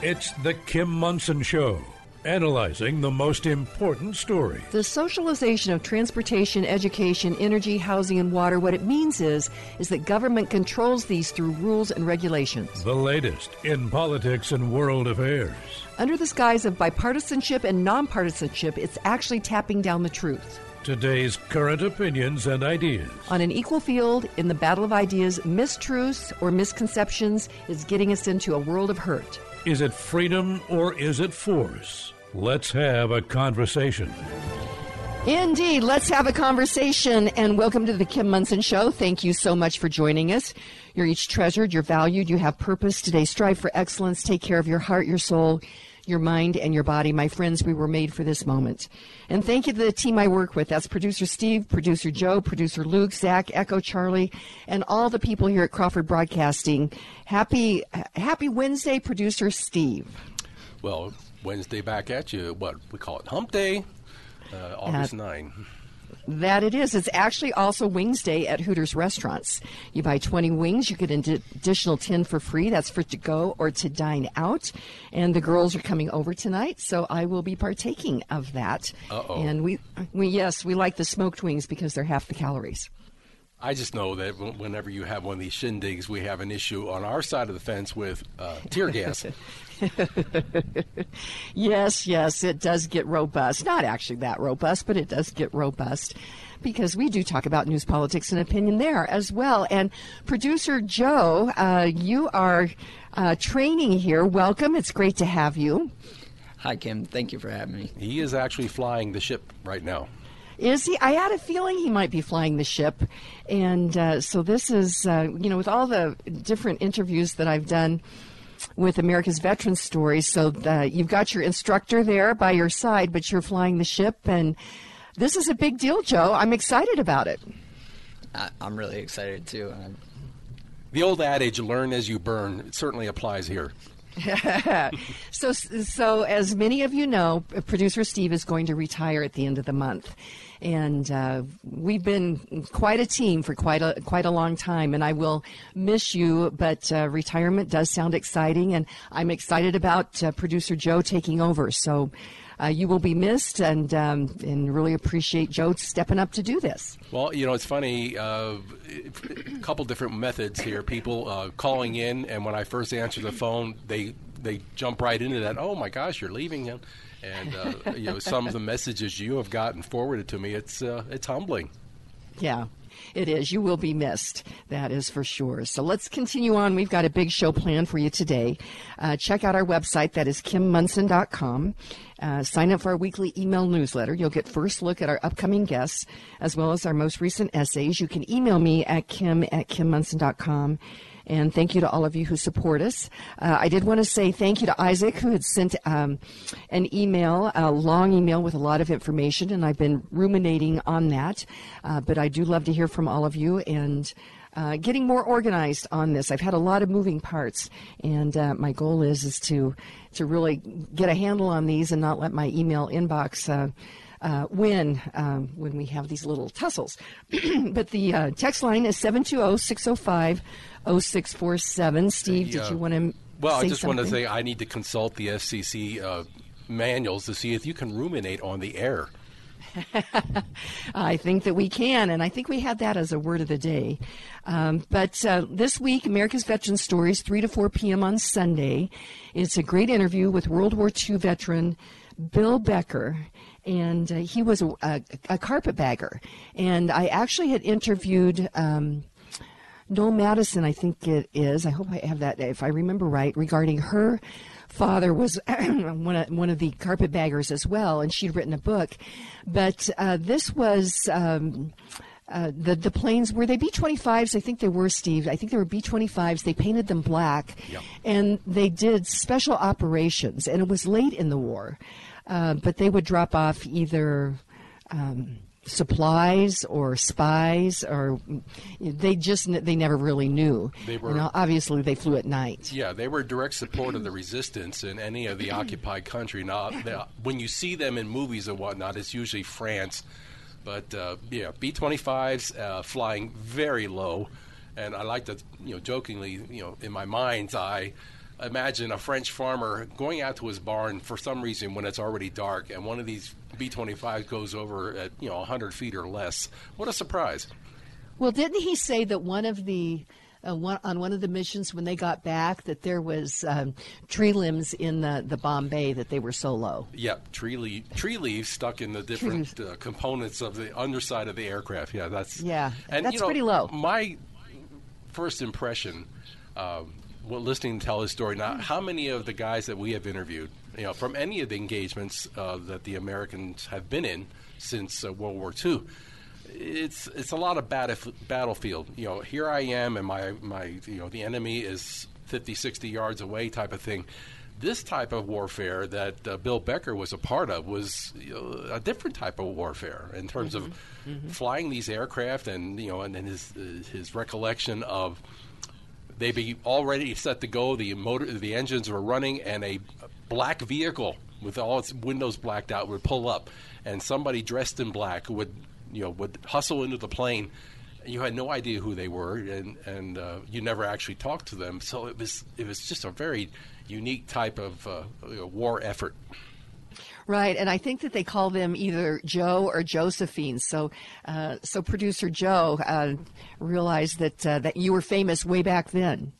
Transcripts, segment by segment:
It's The Kim Munson Show, analyzing the most important story. The socialization of transportation, education, energy, housing, and water, what it means is, is that government controls these through rules and regulations. The latest in politics and world affairs. Under the skies of bipartisanship and nonpartisanship, it's actually tapping down the truth. Today's current opinions and ideas. On an equal field, in the battle of ideas, mistruths or misconceptions is getting us into a world of hurt. Is it freedom or is it force? Let's have a conversation. Indeed, let's have a conversation and welcome to the Kim Munson Show. Thank you so much for joining us. You're each treasured, you're valued, you have purpose. Today, strive for excellence, take care of your heart, your soul, your mind, and your body. My friends, we were made for this moment. And thank you to the team I work with. That's producer Steve, producer Joe, producer Luke, Zach, Echo, Charlie, and all the people here at Crawford Broadcasting. Happy, happy Wednesday, producer Steve. Well, Wednesday back at you. What we call it, Hump Day, uh, August Uh, nine. That it is. It's actually also Wings Day at Hooters restaurants. You buy 20 wings, you get an additional 10 for free. That's for to go or to dine out. And the girls are coming over tonight, so I will be partaking of that. Uh-oh. And we, we, yes, we like the smoked wings because they're half the calories. I just know that whenever you have one of these shindigs, we have an issue on our side of the fence with uh, tear gas. Yes, yes, it does get robust. Not actually that robust, but it does get robust because we do talk about news, politics, and opinion there as well. And producer Joe, uh, you are uh, training here. Welcome. It's great to have you. Hi, Kim. Thank you for having me. he is actually flying the ship right now. Is he? I had a feeling he might be flying the ship. And uh, so this is, uh, you know, with all the different interviews that I've done with America's Veteran Stories, so uh, you've got your instructor there by your side, but you're flying the ship. And this is a big deal, Joe. I'm excited about it. I, I'm really excited too. Um, The old adage, "Learn as you burn," it certainly applies here. So, so as many of you know, producer Steve is going to retire at the end of the month, and uh, we've been quite a team for quite a quite a long time. And I will miss you, but uh, retirement does sound exciting, and I'm excited about uh, producer Joe taking over. So. Uh, you will be missed, and um, and really appreciate Joe stepping up to do this. Well, you know, it's funny. Uh, a couple different methods here. People uh, calling in, and when I first answer the phone, they they jump right into that. Oh my gosh, you're leaving him, and uh, you know, some of the messages you have gotten forwarded to me. It's uh, it's humbling. Yeah, it is. You will be missed. That is for sure. So let's continue on. We've got a big show planned for you today. Uh, check out our website. That is kimmunson.com. Uh, sign up for our weekly email newsletter. You'll get first look at our upcoming guests as well as our most recent essays. You can email me at kim at kimmunson.com. And thank you to all of you who support us. Uh, I did want to say thank you to Isaac, who had sent um, an email, a long email with a lot of information, and I've been ruminating on that. Uh, but I do love to hear from all of you and uh, getting more organized on this. I've had a lot of moving parts, and uh, my goal is is to to really get a handle on these and not let my email inbox. Uh, uh, win um, when we have these little tussles. but the uh, text line is 720 605 0647. Steve, Yeah. did you want to Well, I just want to say I need to consult the FCC uh, manuals to see if you can ruminate on the air. I think that we can, and I think we had that as a word of the day. Um, but uh, this week, America's Veteran Stories, 3 to 4 p.m. on Sunday. It's a great interview with World War II veteran Bill Becker. And uh, he was a, a, a carpetbagger. And I actually had interviewed. Um, Noel Madison, I think it is. I hope I have that, if I remember right, regarding her father was one of, one of the carpetbaggers as well, and she'd written a book. But uh, this was. Um, uh, the the planes were they B twenty fives? I think they were, Steve. I think they were B twenty fives. They painted them black, Yep. and they did special operations. And it was late in the war, uh, but they would drop off either um, supplies or spies, or they just they never really knew. They were- You know, obviously, they flew at night. Yeah, they were direct support of the resistance in any of the occupied country. Now, they- when you see them in movies and whatnot, it's usually France. But uh, yeah, B 25s uh, flying very low. And I like to, you know, jokingly, you know, in my mind's eye, imagine a French farmer going out to his barn for some reason when it's already dark, and one of these B-25 goes over at you know 100 feet or less. What a surprise! Well, didn't he say that one of the uh, one, on one of the missions when they got back that there was um, tree limbs in the, the bomb bay that they were so low? Yep, tree leaf, tree leaves stuck in the different uh, components of the underside of the aircraft. Yeah, that's yeah, and, that's you know, pretty low. My first impression, um, listening to tell his story. Now, how many of the guys that we have interviewed, you know, from any of the engagements uh, that the Americans have been in since uh, World War II? it's it's a lot of battle, battlefield. You know, here I am, and my my you know the enemy is 50, 60 yards away, type of thing. This type of warfare that uh, Bill Becker was a part of was you know, a different type of warfare in terms mm-hmm. of mm-hmm. flying these aircraft, and you know, and then his uh, his recollection of they be already set to go. The motor, the engines were running, and a black vehicle with all its windows blacked out would pull up, and somebody dressed in black would you know would hustle into the plane. You had no idea who they were, and and uh, you never actually talked to them. So it was it was just a very unique type of uh, war effort. Right, and I think that they call them either Joe or Josephine. So, uh, so producer Joe uh, realized that uh, that you were famous way back then.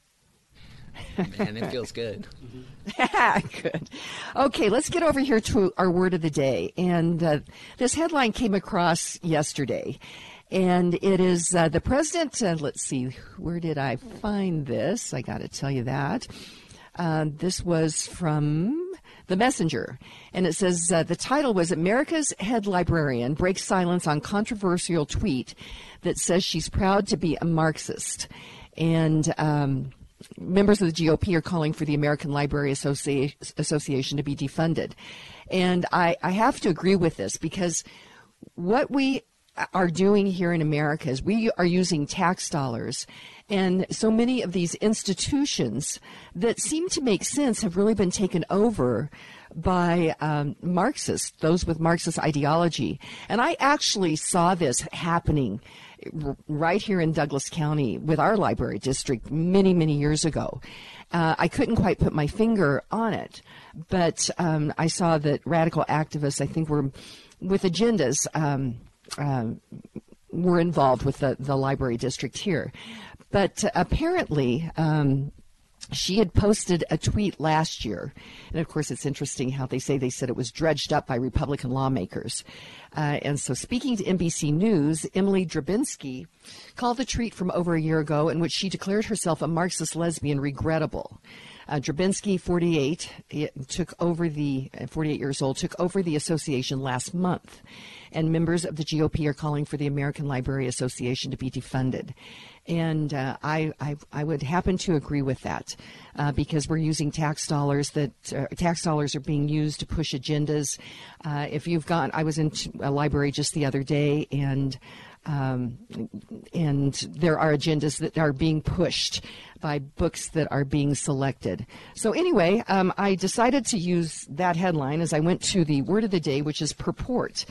Man, it feels good. good. Okay, let's get over here to our word of the day. And uh, this headline came across yesterday. And it is uh, the president. Uh, let's see, where did I find this? I got to tell you that. Uh, this was from the Messenger. And it says uh, the title was America's Head Librarian Breaks Silence on Controversial Tweet that says she's proud to be a Marxist. And um, members of the GOP are calling for the American Library Associ- Association to be defunded. And I, I have to agree with this because what we are doing here in America is we are using tax dollars. And so many of these institutions that seem to make sense have really been taken over by um, Marxists, those with Marxist ideology. And I actually saw this happening right here in Douglas County with our library district many, many years ago. Uh, I couldn't quite put my finger on it, but um, I saw that radical activists, I think, were with agendas. Um, uh, were involved with the, the library district here. But apparently, um, she had posted a tweet last year. And of course, it's interesting how they say they said it was dredged up by Republican lawmakers. Uh, and so, speaking to NBC News, Emily Drabinski called the tweet from over a year ago in which she declared herself a Marxist lesbian regrettable. Uh, Drabinski, 48, took over the uh, 48 years old, took over the association last month, and members of the GOP are calling for the American Library Association to be defunded. And uh, I, I, I, would happen to agree with that uh, because we're using tax dollars that uh, tax dollars are being used to push agendas. Uh, if you've gone, I was in a library just the other day and. Um, and there are agendas that are being pushed by books that are being selected. So, anyway, um, I decided to use that headline as I went to the word of the day, which is purport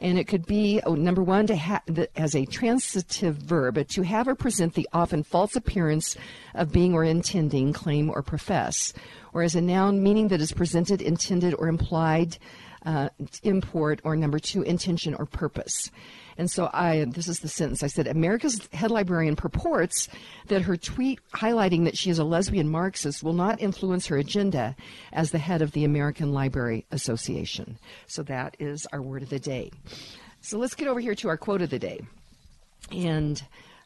and it could be oh, number one to ha- the, as a transitive verb to have or present the often false appearance of being or intending, claim or profess, or as a noun meaning that is presented, intended, or implied, uh, import, or number two, intention or purpose. And so I, this is the sentence I said, America's head librarian purports that her tweet highlighting that she is a lesbian Marxist will not influence her agenda as the head of the American Library Association. So that is our word of the day. So let's get over here to our quote of the day. And,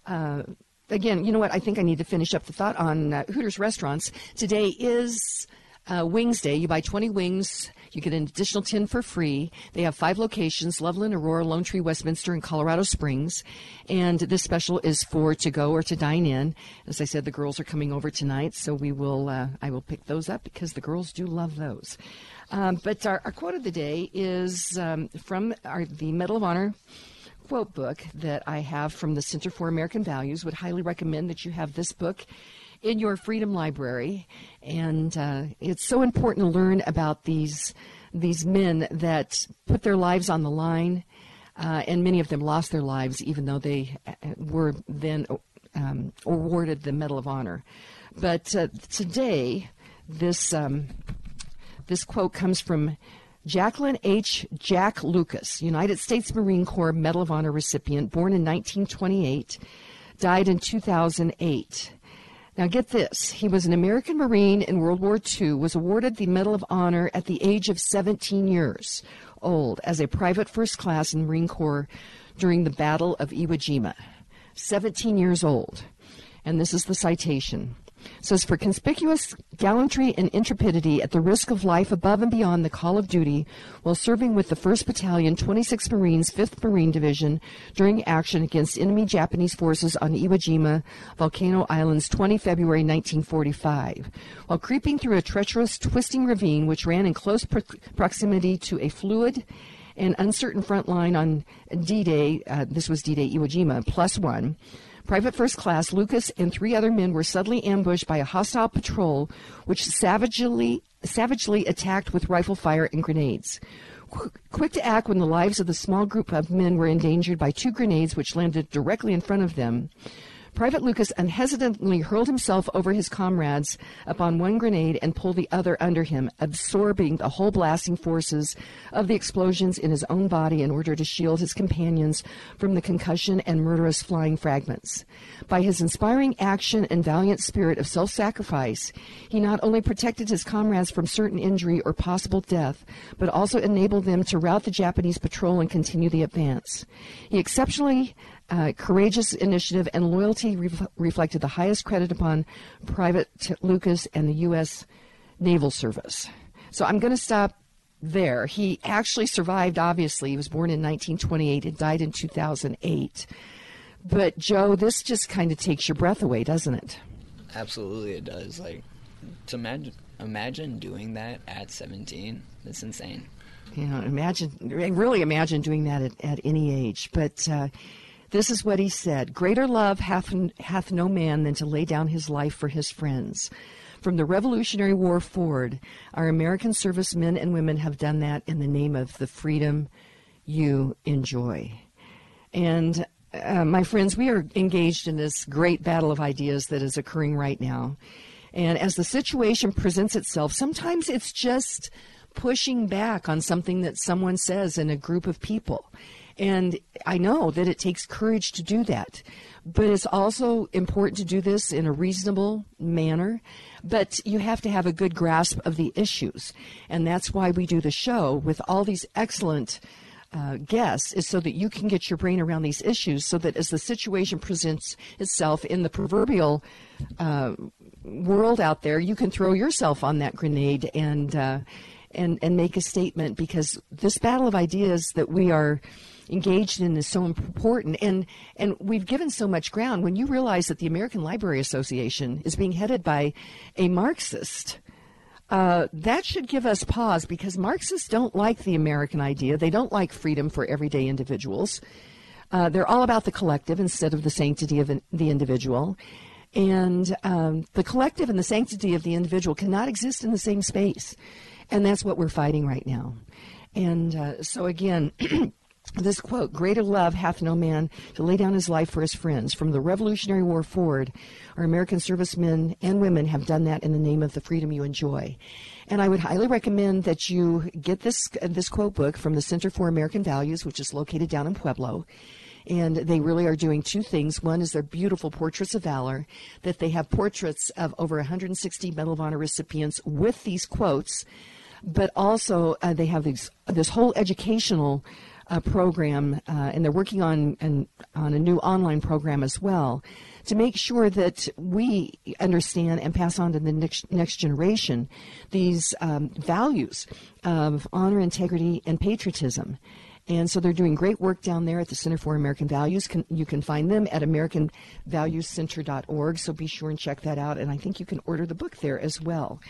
uh, again, you know what? I think I need to finish up the thought on uh, Hooters restaurants. Today is uh, Wings Day. You buy 20 wings you get an additional 10 for free. They have five locations Loveland, Aurora, Lone Tree, Westminster, and Colorado Springs. And this special is for to go or to dine in. As I said, the girls are coming over tonight, so we will, uh, I will pick those up because the girls do love those. Um, but our, our, quote of the day is um, from our, the Medal of Honor quote book that I have from the Center for American Values. Would highly recommend that you have this book in your Freedom Library. And uh, it's so important to learn about these these men that put their lives on the line, uh, and many of them lost their lives, even though they uh, were then um, awarded the Medal of Honor. But uh, today, this um, this quote comes from Jacklyn H. Jack Lucas, United States Marine Corps Medal of Honor recipient, born in 1928, died in 2008. Now, get this. He was an American Marine in World War II, was awarded the Medal of Honor at the age of 17 years old as a private first class in Marine Corps during the Battle of Iwo Jima. 17 years old. And this is the citation says for conspicuous gallantry and intrepidity at the risk of life above and beyond the call of duty while serving with the 1st Battalion, 26th Marines, 5th Marine Division during action against enemy Japanese forces on Iwo Jima, Volcano Islands, 20 February 1945. While creeping through a treacherous, twisting ravine which ran in close pro- proximity to a fluid and uncertain front line on D-Day, uh, this was D-Day Iwo Jima, plus one, Private First Class Lucas and three other men were suddenly ambushed by a hostile patrol, which savagely, savagely attacked with rifle fire and grenades. Qu- quick to act when the lives of the small group of men were endangered by two grenades which landed directly in front of them, Private Lucas unhesitatingly hurled himself over his comrades upon one grenade and pulled the other under him, absorbing the whole blasting forces of the explosions in his own body in order to shield his companions from the concussion and murderous flying fragments. By his inspiring action and valiant spirit of self sacrifice, he not only protected his comrades from certain injury or possible death, but also enabled them to rout the Japanese patrol and continue the advance. He exceptionally uh, courageous initiative and loyalty ref- reflected the highest credit upon Private Lucas and the U.S. Naval Service. So I'm going to stop there. He actually survived, obviously. He was born in 1928 and died in 2008. But, Joe, this just kind of takes your breath away, doesn't it? Absolutely, it does. Like, to imagine, imagine doing that at 17. That's insane. You know, imagine, really imagine doing that at, at any age. But, uh, this is what he said Greater love hath, hath no man than to lay down his life for his friends. From the Revolutionary War forward, our American servicemen and women have done that in the name of the freedom you enjoy. And uh, my friends, we are engaged in this great battle of ideas that is occurring right now. And as the situation presents itself, sometimes it's just pushing back on something that someone says in a group of people. And I know that it takes courage to do that. But it's also important to do this in a reasonable manner. But you have to have a good grasp of the issues. And that's why we do the show with all these excellent uh, guests, is so that you can get your brain around these issues so that as the situation presents itself in the proverbial uh, world out there, you can throw yourself on that grenade and. Uh, and, and make a statement because this battle of ideas that we are engaged in is so important. And, and we've given so much ground. When you realize that the American Library Association is being headed by a Marxist, uh, that should give us pause because Marxists don't like the American idea. They don't like freedom for everyday individuals. Uh, they're all about the collective instead of the sanctity of the individual. And um, the collective and the sanctity of the individual cannot exist in the same space. And that's what we're fighting right now. And uh, so, again, this quote, greater love hath no man to lay down his life for his friends. From the Revolutionary War forward, our American servicemen and women have done that in the name of the freedom you enjoy. And I would highly recommend that you get this, this quote book from the Center for American Values, which is located down in Pueblo. And they really are doing two things. One is their beautiful portraits of valor, that they have portraits of over 160 Medal of Honor recipients with these quotes, but also uh, they have these, this whole educational uh, program, uh, and they're working on an, on a new online program as well to make sure that we understand and pass on to the next, next generation these um, values of honor, integrity, and patriotism. And so they're doing great work down there at the Center for American Values. Can, you can find them at AmericanValuesCenter.org. So be sure and check that out. And I think you can order the book there as well.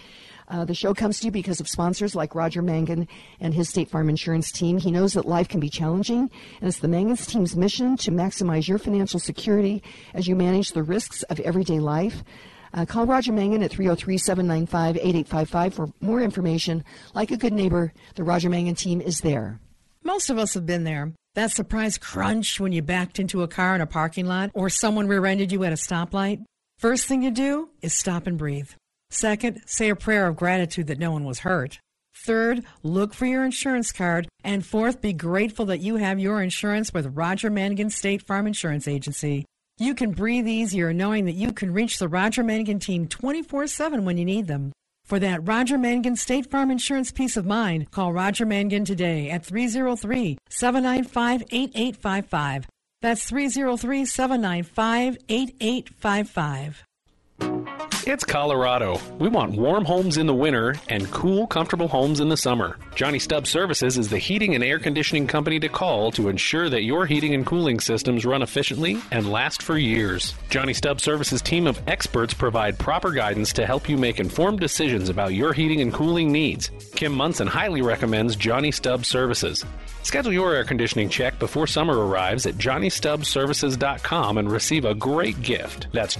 Uh, the show comes to you because of sponsors like Roger Mangan and his State Farm Insurance team. He knows that life can be challenging, and it's the Mangan's team's mission to maximize your financial security as you manage the risks of everyday life. Uh, call Roger Mangan at 303 795 8855 for more information. Like a good neighbor, the Roger Mangan team is there. Most of us have been there. That surprise crunch when you backed into a car in a parking lot or someone rear ended you at a stoplight. First thing you do is stop and breathe. Second, say a prayer of gratitude that no one was hurt. Third, look for your insurance card. And fourth, be grateful that you have your insurance with Roger Mangan State Farm Insurance Agency. You can breathe easier knowing that you can reach the Roger Mangan team 24 7 when you need them. For that Roger Mangan State Farm Insurance peace of mind, call Roger Mangan today at 303 795 8855. That's 303 795 8855. It's Colorado. We want warm homes in the winter and cool, comfortable homes in the summer. Johnny Stubb Services is the heating and air conditioning company to call to ensure that your heating and cooling systems run efficiently and last for years. Johnny Stubb Services team of experts provide proper guidance to help you make informed decisions about your heating and cooling needs. Kim Munson highly recommends Johnny Stubb Services. Schedule your air conditioning check before summer arrives at JohnnyStubbServices.com and receive a great gift. That's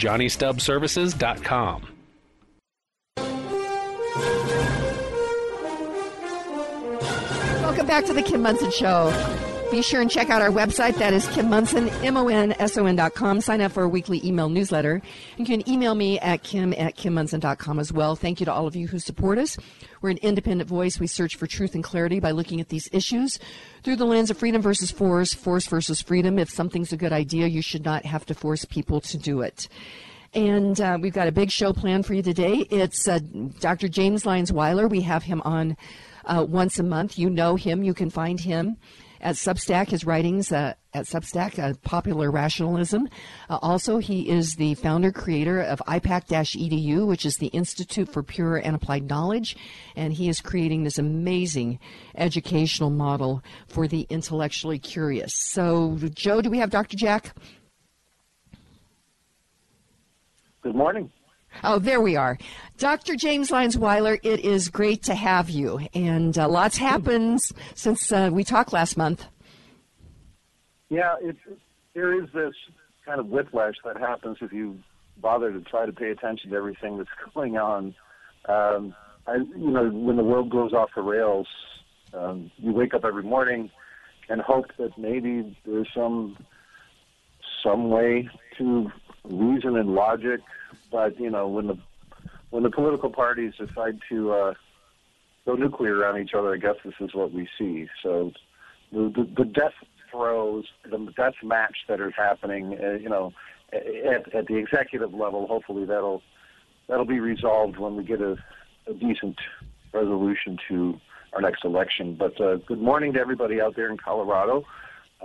JohnnyStubbServices.com. Welcome back to the Kim Munson Show. Be sure and check out our website. That is Kim com. Sign up for a weekly email newsletter. You can email me at kim at kimmunson.com as well. Thank you to all of you who support us. We're an independent voice. We search for truth and clarity by looking at these issues through the lens of freedom versus force, force versus freedom. If something's a good idea, you should not have to force people to do it. And uh, we've got a big show planned for you today. It's uh, Dr. James Lyons Weiler. We have him on uh, once a month. You know him. You can find him at Substack. His writings uh, at Substack, uh, Popular Rationalism. Uh, also, he is the founder creator of IPAK-EDU, which is the Institute for Pure and Applied Knowledge, and he is creating this amazing educational model for the intellectually curious. So, Joe, do we have Dr. Jack? Good morning. Oh, there we are. Dr. James Lyons-Weiler, it is great to have you. And uh, lots happened since uh, we talked last month. Yeah, it, there is this kind of whiplash that happens if you bother to try to pay attention to everything that's going on. Um, I, you know, when the world goes off the rails, um, you wake up every morning and hope that maybe there's some some way to reason and logic, but you know when the when the political parties decide to uh, go nuclear on each other, I guess this is what we see. So the the, the death throes, the death match that is happening, uh, you know, at, at the executive level, hopefully that'll that'll be resolved when we get a, a decent resolution to our next election. But uh, good morning to everybody out there in Colorado.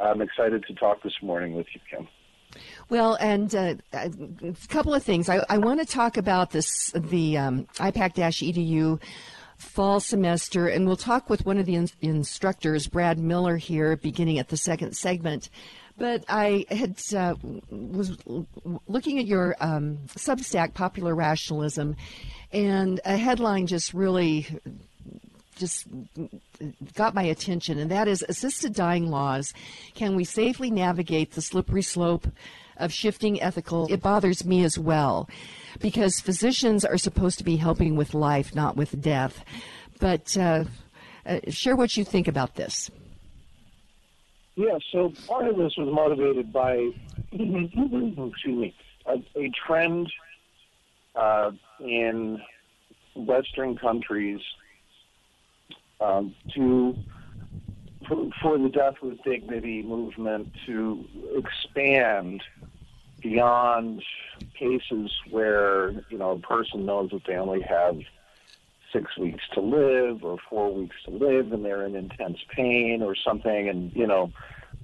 I'm excited to talk this morning with you, Kim. Well, and uh, a couple of things. I, I want to talk about this the um, IPAK-EDU fall semester, and we'll talk with one of the in- instructors, Brad Miller, here, beginning at the second segment. But I had uh, was looking at your um, Substack, Popular Rationalism, and a headline just really just got my attention, and that is assisted dying laws. Can we safely navigate the slippery slope of shifting ethical? It bothers me as well because physicians are supposed to be helping with life, not with death. But uh, uh, share what you think about this. Yeah, so part of this was motivated by, excuse me, a, a trend uh, in Western countries um, to for, the Death with Dignity movement to expand beyond cases where you know a person knows that they only have six weeks to live or four weeks to live and they're in intense pain or something and you know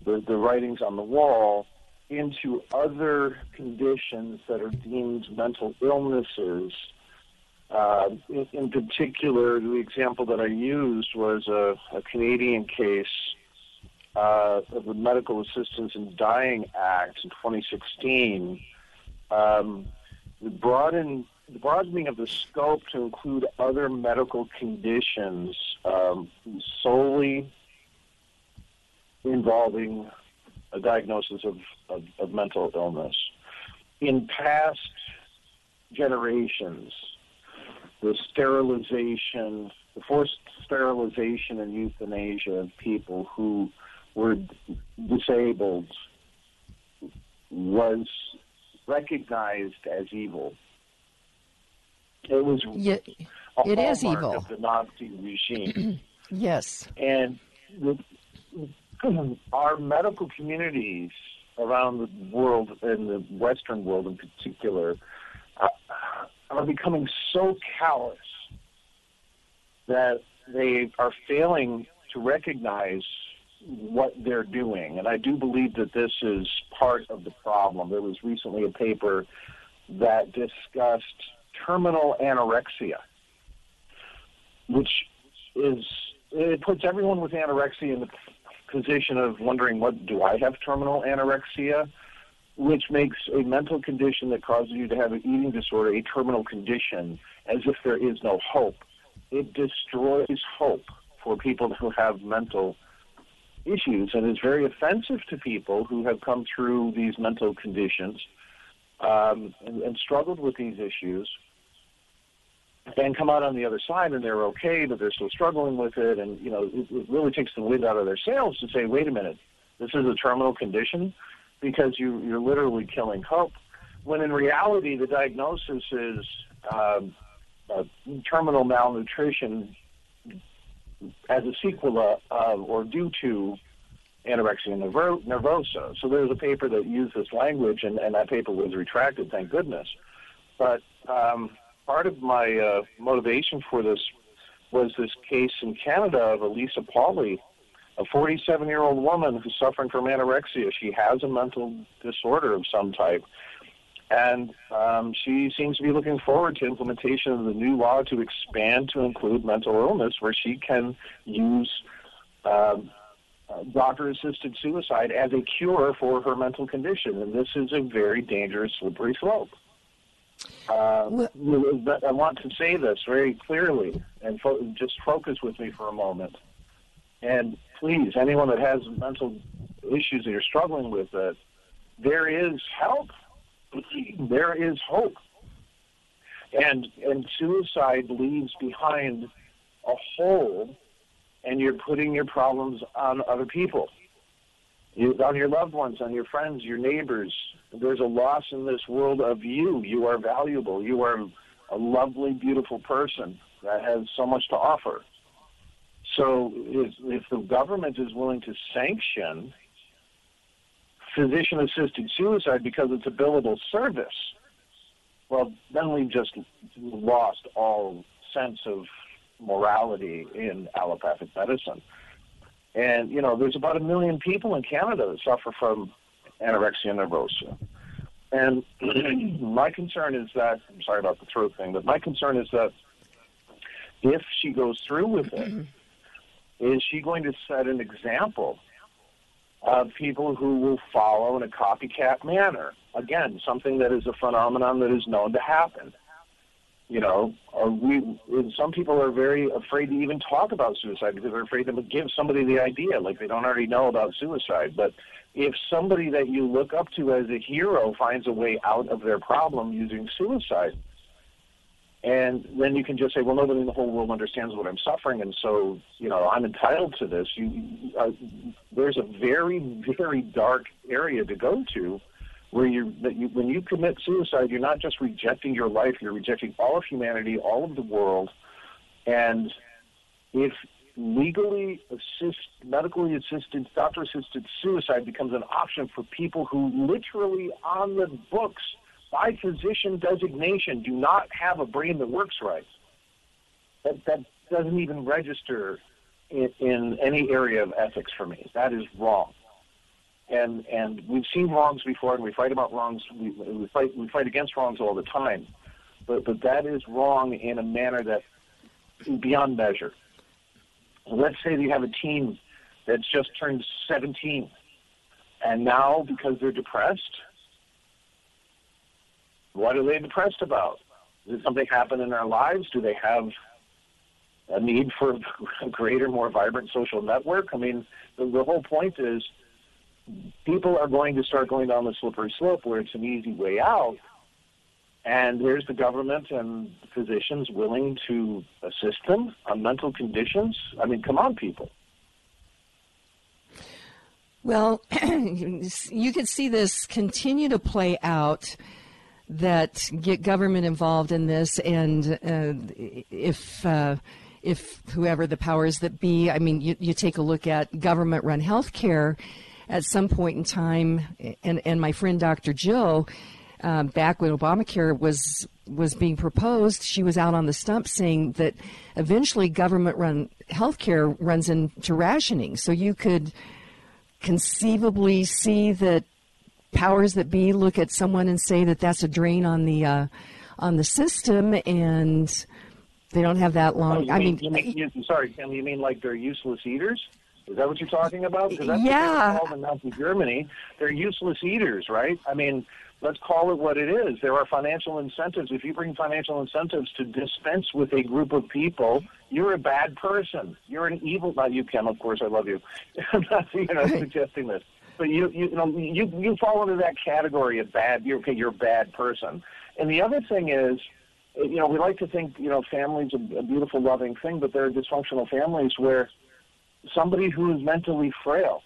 the, the writings on the wall into other conditions that are deemed mental illnesses uh, in, in, particular, the example that I used was a, a Canadian case uh, of the Medical Assistance in Dying Act in 2016. Um, the, broaden, the broadening of the scope to include other medical conditions um, solely involving a diagnosis of, of, of mental illness. In past generations, the sterilization, the forced sterilization and euthanasia of people who were disabled was recognized as evil. It was Yeah, a it is evil. of the Nazi regime. yes. and the, our medical communities around the world, in the Western world in particular, uh, are becoming so callous that they are failing to recognize what they're doing. And I do believe that this is part of the problem. There was recently a paper that discussed terminal anorexia, which is it puts everyone with anorexia in the position of wondering what do I have terminal anorexia, which makes a mental condition that causes you to have an eating disorder a terminal condition as if there is no hope. It destroys hope for people who have mental issues and is very offensive to people who have come through these mental conditions um, and, and struggled with these issues and come out on the other side and they're okay, but they're still struggling with it. And, you know, it, it really takes the wind out of their sails to say, wait a minute, this is a terminal condition because you, you're literally killing hope. When in reality, the diagnosis is um, uh, terminal malnutrition as a sequela of or due to anorexia nervosa. So there's a paper that used this language, and, and that paper was retracted, thank goodness. But um, part of my uh, motivation for this was this case in Canada of Elisa Pauli, a 47 year old woman who's suffering from anorexia. She has a mental disorder of some type. And um, she seems to be looking forward to implementation of the new law to expand to include mental illness, where she can use um, uh, doctor-assisted suicide as a cure for her mental condition. And this is a very dangerous, slippery slope. Uh, Well- I want to say this very clearly, and fo- just focus with me for a moment. And please, anyone that has mental issues that you're struggling with, there is help. There is hope. And and suicide leaves behind a hole, and you're putting your problems on other people, you, on your loved ones, on your friends, your neighbors. There's a loss in this world of you. You are valuable. You are a lovely, beautiful person that has so much to offer. So if, if the government is willing to sanction physician-assisted suicide because it's a billable service, well, then we've just lost all sense of morality in allopathic medicine. And, you know, there's about a million people in Canada that suffer from anorexia nervosa. And my concern is that, I'm sorry about the throat thing, but my concern is that if she goes through with it, is she going to set an example of people who will follow in a copycat manner? Again, something that is a phenomenon that is known to happen. You know, we some people are very afraid to even talk about suicide because they're afraid to give somebody the idea, like they don't already know about suicide. But if somebody that you look up to as a hero finds a way out of their problem using suicide, and then you can just say, well, nobody in the whole world understands what I'm suffering, and so you know I'm entitled to this. You, uh, there's a very, very dark area to go to, where you that you when you commit suicide, you're not just rejecting your life, you're rejecting all of humanity, all of the world, and if legally assist, medically assisted, doctor assisted suicide becomes an option for people who literally on the books by physician designation do not have a brain that works right. That that doesn't even register in, in any area of ethics for me. That is wrong. And and we've seen wrongs before, and we fight about wrongs. We, we fight we fight against wrongs all the time. But but that is wrong in a manner that beyond measure. Let's say you have a teen that's just turned 17, and now because they're depressed, what are they depressed about? Did something happen in their lives? Do they have a need for a greater, more vibrant social network? I mean, the, the whole point is people are going to start going down the slippery slope where it's an easy way out. And there's the government and physicians willing to assist them on mental conditions. I mean, come on, people. Well, you can see this continue to play out that get government involved in this, and uh, if uh, if whoever the powers that be, I mean, you, you take a look at government-run health care at some point in time, and and my friend Dr. Jill. Uh, back when Obamacare was was being proposed, she was out on the stump saying that eventually government-run healthcare runs into rationing. So you could conceivably see that powers that be look at someone and say that that's a drain on the uh, on the system, and they don't have that long. Oh, I mean, mean, you mean you, sorry, Tim, you mean like they're useless eaters? Is that what you're talking about? Because that's Yeah. what they're called in Nazi Germany. They're useless eaters, right? I mean, let's call it what it is. There are financial incentives. If you bring financial incentives to dispense with a group of people, you're a bad person. You're an evil. Not you, Kim. Of course, I love you. I'm not you know, suggesting this, but you you know you you fall into that category of bad. You're okay. You're a bad person. And the other thing is, you know, we like to think you know family's a, a beautiful, loving thing, but there are dysfunctional families where somebody who is mentally frail,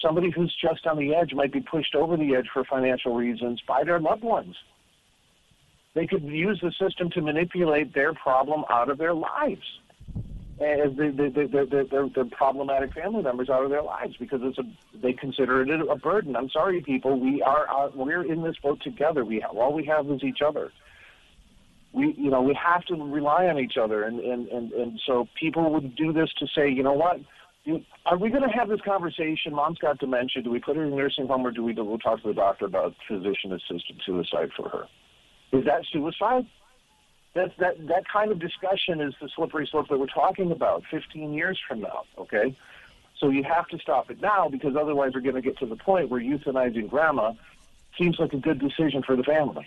somebody who's just on the edge might be pushed over the edge for financial reasons by their loved ones. They could use the system to manipulate their problem out of their lives. And the, the, the, the, problematic family members out of their lives because it's a, they consider it a burden. I'm sorry, people. We are uh, we're in this boat together. We have, all we have is each other. We you know we have to rely on each other. And and and, and so people would do this to say you know what? Are we going to have this conversation? Mom's got dementia. Do we put her in a nursing home or do we go talk to the doctor about physician assisted suicide for her? Is that suicide that's that that kind of discussion is the slippery slope that we're talking about 15 years from now okay so you have to stop it now because otherwise we're going to get to the point where euthanizing grandma seems like a good decision for the family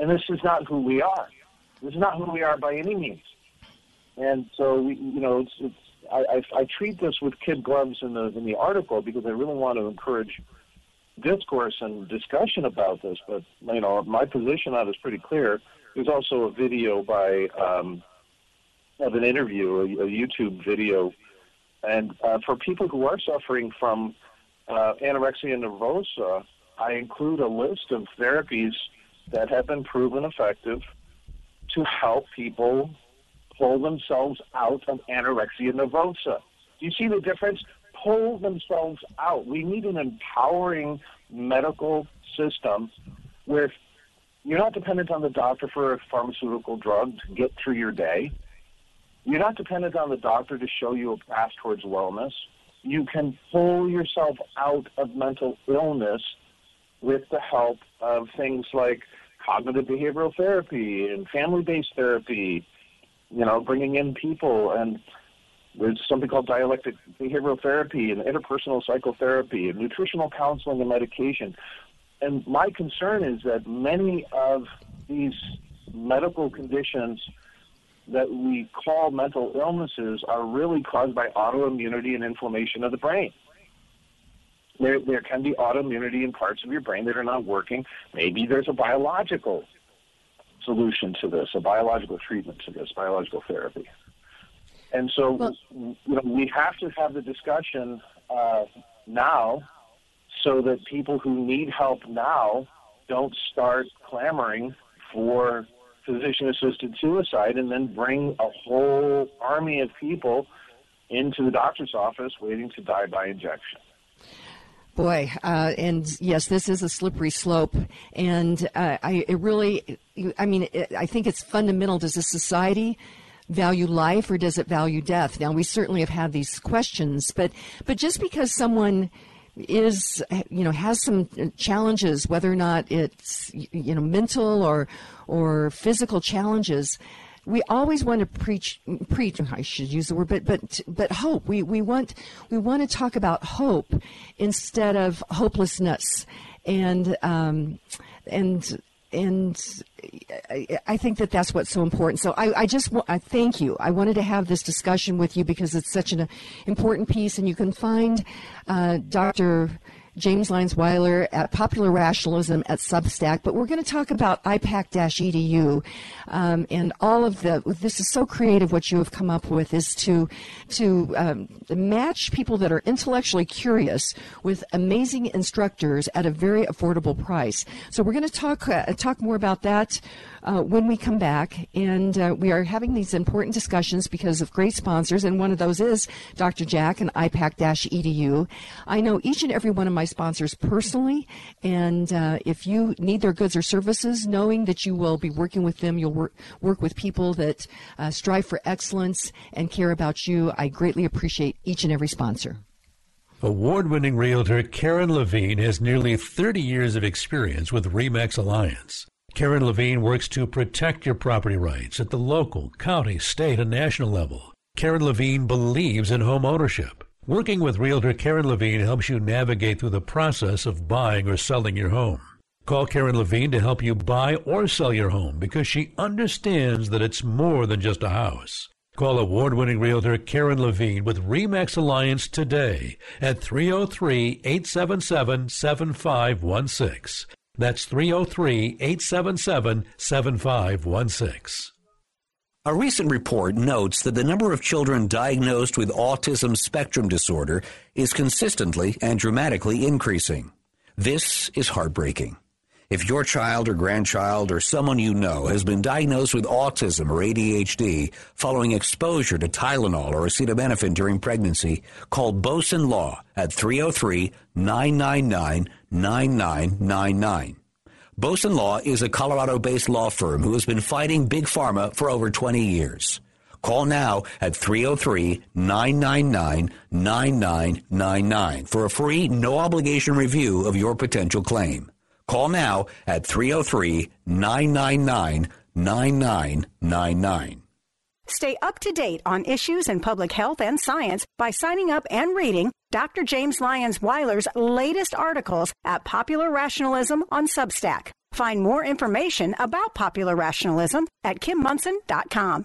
and this is not who we are. This is not who we are by any means. And so, we, you know, it's, it's I, I, I treat this with kid gloves in the in the article because I really want to encourage discourse and discussion about this. But you know, my position on it is pretty clear. There's also a video by um, of an interview, a, a YouTube video, and uh, for people who are suffering from uh, anorexia nervosa, I include a list of therapies that have been proven effective to help people pull themselves out of anorexia nervosa. Do you see the difference? Pull themselves out. We need an empowering medical system where you're not dependent on the doctor for a pharmaceutical drug to get through your day. You're not dependent on the doctor to show you a path towards wellness. You can pull yourself out of mental illness with the help of things like cognitive behavioral therapy and family-based therapy, you know, bringing in people and there's something called dialectic behavioral therapy and interpersonal psychotherapy and nutritional counseling and medication. And my concern is that many of these medical conditions that we call mental illnesses are really caused by autoimmunity and inflammation of the brain. There, there can be autoimmunity in parts of your brain that are not working. Maybe there's a biological solution to this, a biological treatment to this, biological therapy. And so, Well- you know, we have to have the discussion uh, now, so that people who need help now don't start clamoring for physician-assisted suicide, and then bring a whole army of people into the doctor's office waiting to die by injection. Boy, uh, and yes, this is a slippery slope, and uh, I it really, I mean, it, I think it's fundamental. Does a society value life or does it value death? Now, we certainly have had these questions, but but just because someone is you know has some challenges, whether or not it's you know mental or or physical challenges, we always want to preach preach I should use the word but but but hope. We we want we want to talk about hope instead of hopelessness. And um and and I, think that that's what's so important. So I, I just I thank you. I wanted to have this discussion with you because it's such an important piece, and you can find uh, Dr. James Lyons Weiler at Popular Rationalism at Substack. But we're going to talk about IPAK-edu um, and all of the. This is so creative. What you have come up with is to to um, match people that are intellectually curious with amazing instructors at a very affordable price. So we're going to talk uh, talk more about that uh, when we come back. And uh, we are having these important discussions because of great sponsors, and one of those is Dr. Jack and IPAK-edu. I know each and every one of my sponsors personally, and uh, if you need their goods or services, knowing that you will be working with them, you'll work, work with people that uh, strive for excellence and care about you. I greatly appreciate each and every sponsor. Award winning realtor Karen Levine has nearly 30 years of experience with REMAX Alliance. Karen Levine works to protect your property rights at the local, county, state, and national level. Karen Levine believes in home ownership. Working with Realtor Karen Levine helps you navigate through the process of buying or selling your home. Call Karen Levine to help you buy or sell your home because she understands that it's more than just a house. Call award winning realtor Karen Levine with REMAX Alliance today at 303 877 7516. That's 303 877 7516. A recent report notes that the number of children diagnosed with autism spectrum disorder is consistently and dramatically increasing. This is heartbreaking. If your child or grandchild or someone you know has been diagnosed with autism or ADHD following exposure to Tylenol or acetaminophen during pregnancy, call Boson Law at 303 999 9999. Boson Law is a Colorado based law firm who has been fighting Big Pharma for over 20 years. Call now at 303 999 9999 for a free, no obligation review of your potential claim. Call now at 303 999 9999. Stay up to date on issues in public health and science by signing up and reading Dr. James Lyons-Weiler's latest articles at Popular Rationalism on Substack. Find more information about popular rationalism at kimmonson.com.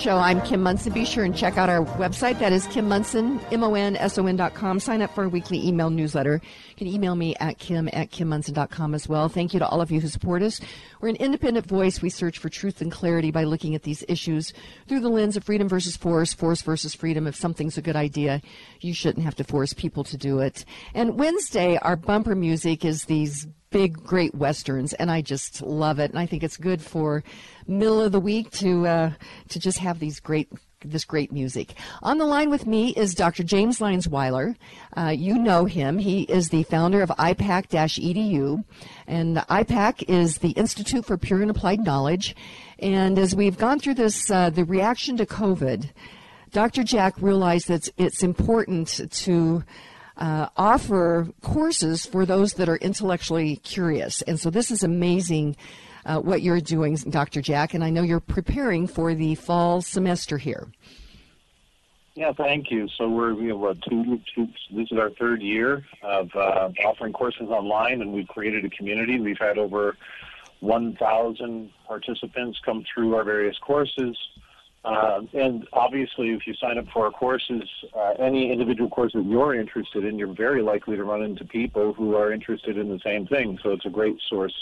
show. I'm Kim Monson. Be sure and check out our website. That is Kim Monson, M-O-N-S-O-N dot com. Sign up for our weekly email newsletter. You can email me at kim at kimmonson.com as well. Thank you to all of you who support us. We're an independent voice. We search for truth and clarity by looking at these issues through the lens of freedom versus force, force versus freedom. If something's a good idea, you shouldn't have to force people to do it. And Wednesday, our bumper music is these big, great westerns, and I just love it. And I think it's good for middle of the week to uh, to just have these great this great music. On the line with me is Dr. James Lyons-Weiler. Uh, you know him. He is the founder of IPAK-edu, and IPAK is the Institute for Pure and Applied Knowledge. And as we've gone through this, uh, the reaction to COVID, Dr. Jack realized that it's important to uh, offer courses for those that are intellectually curious. And so this is amazing uh, what you're doing, Dr. Jack, and I know you're preparing for the fall semester here. Yeah, thank you. So we're we have two, two, this is our third year of uh, offering courses online, and we've created a community. We've had over 1,000 participants come through our various courses. Uh, and obviously, if you sign up for our courses, uh, any individual course that you're interested in, you're very likely to run into people who are interested in the same thing. So it's a great source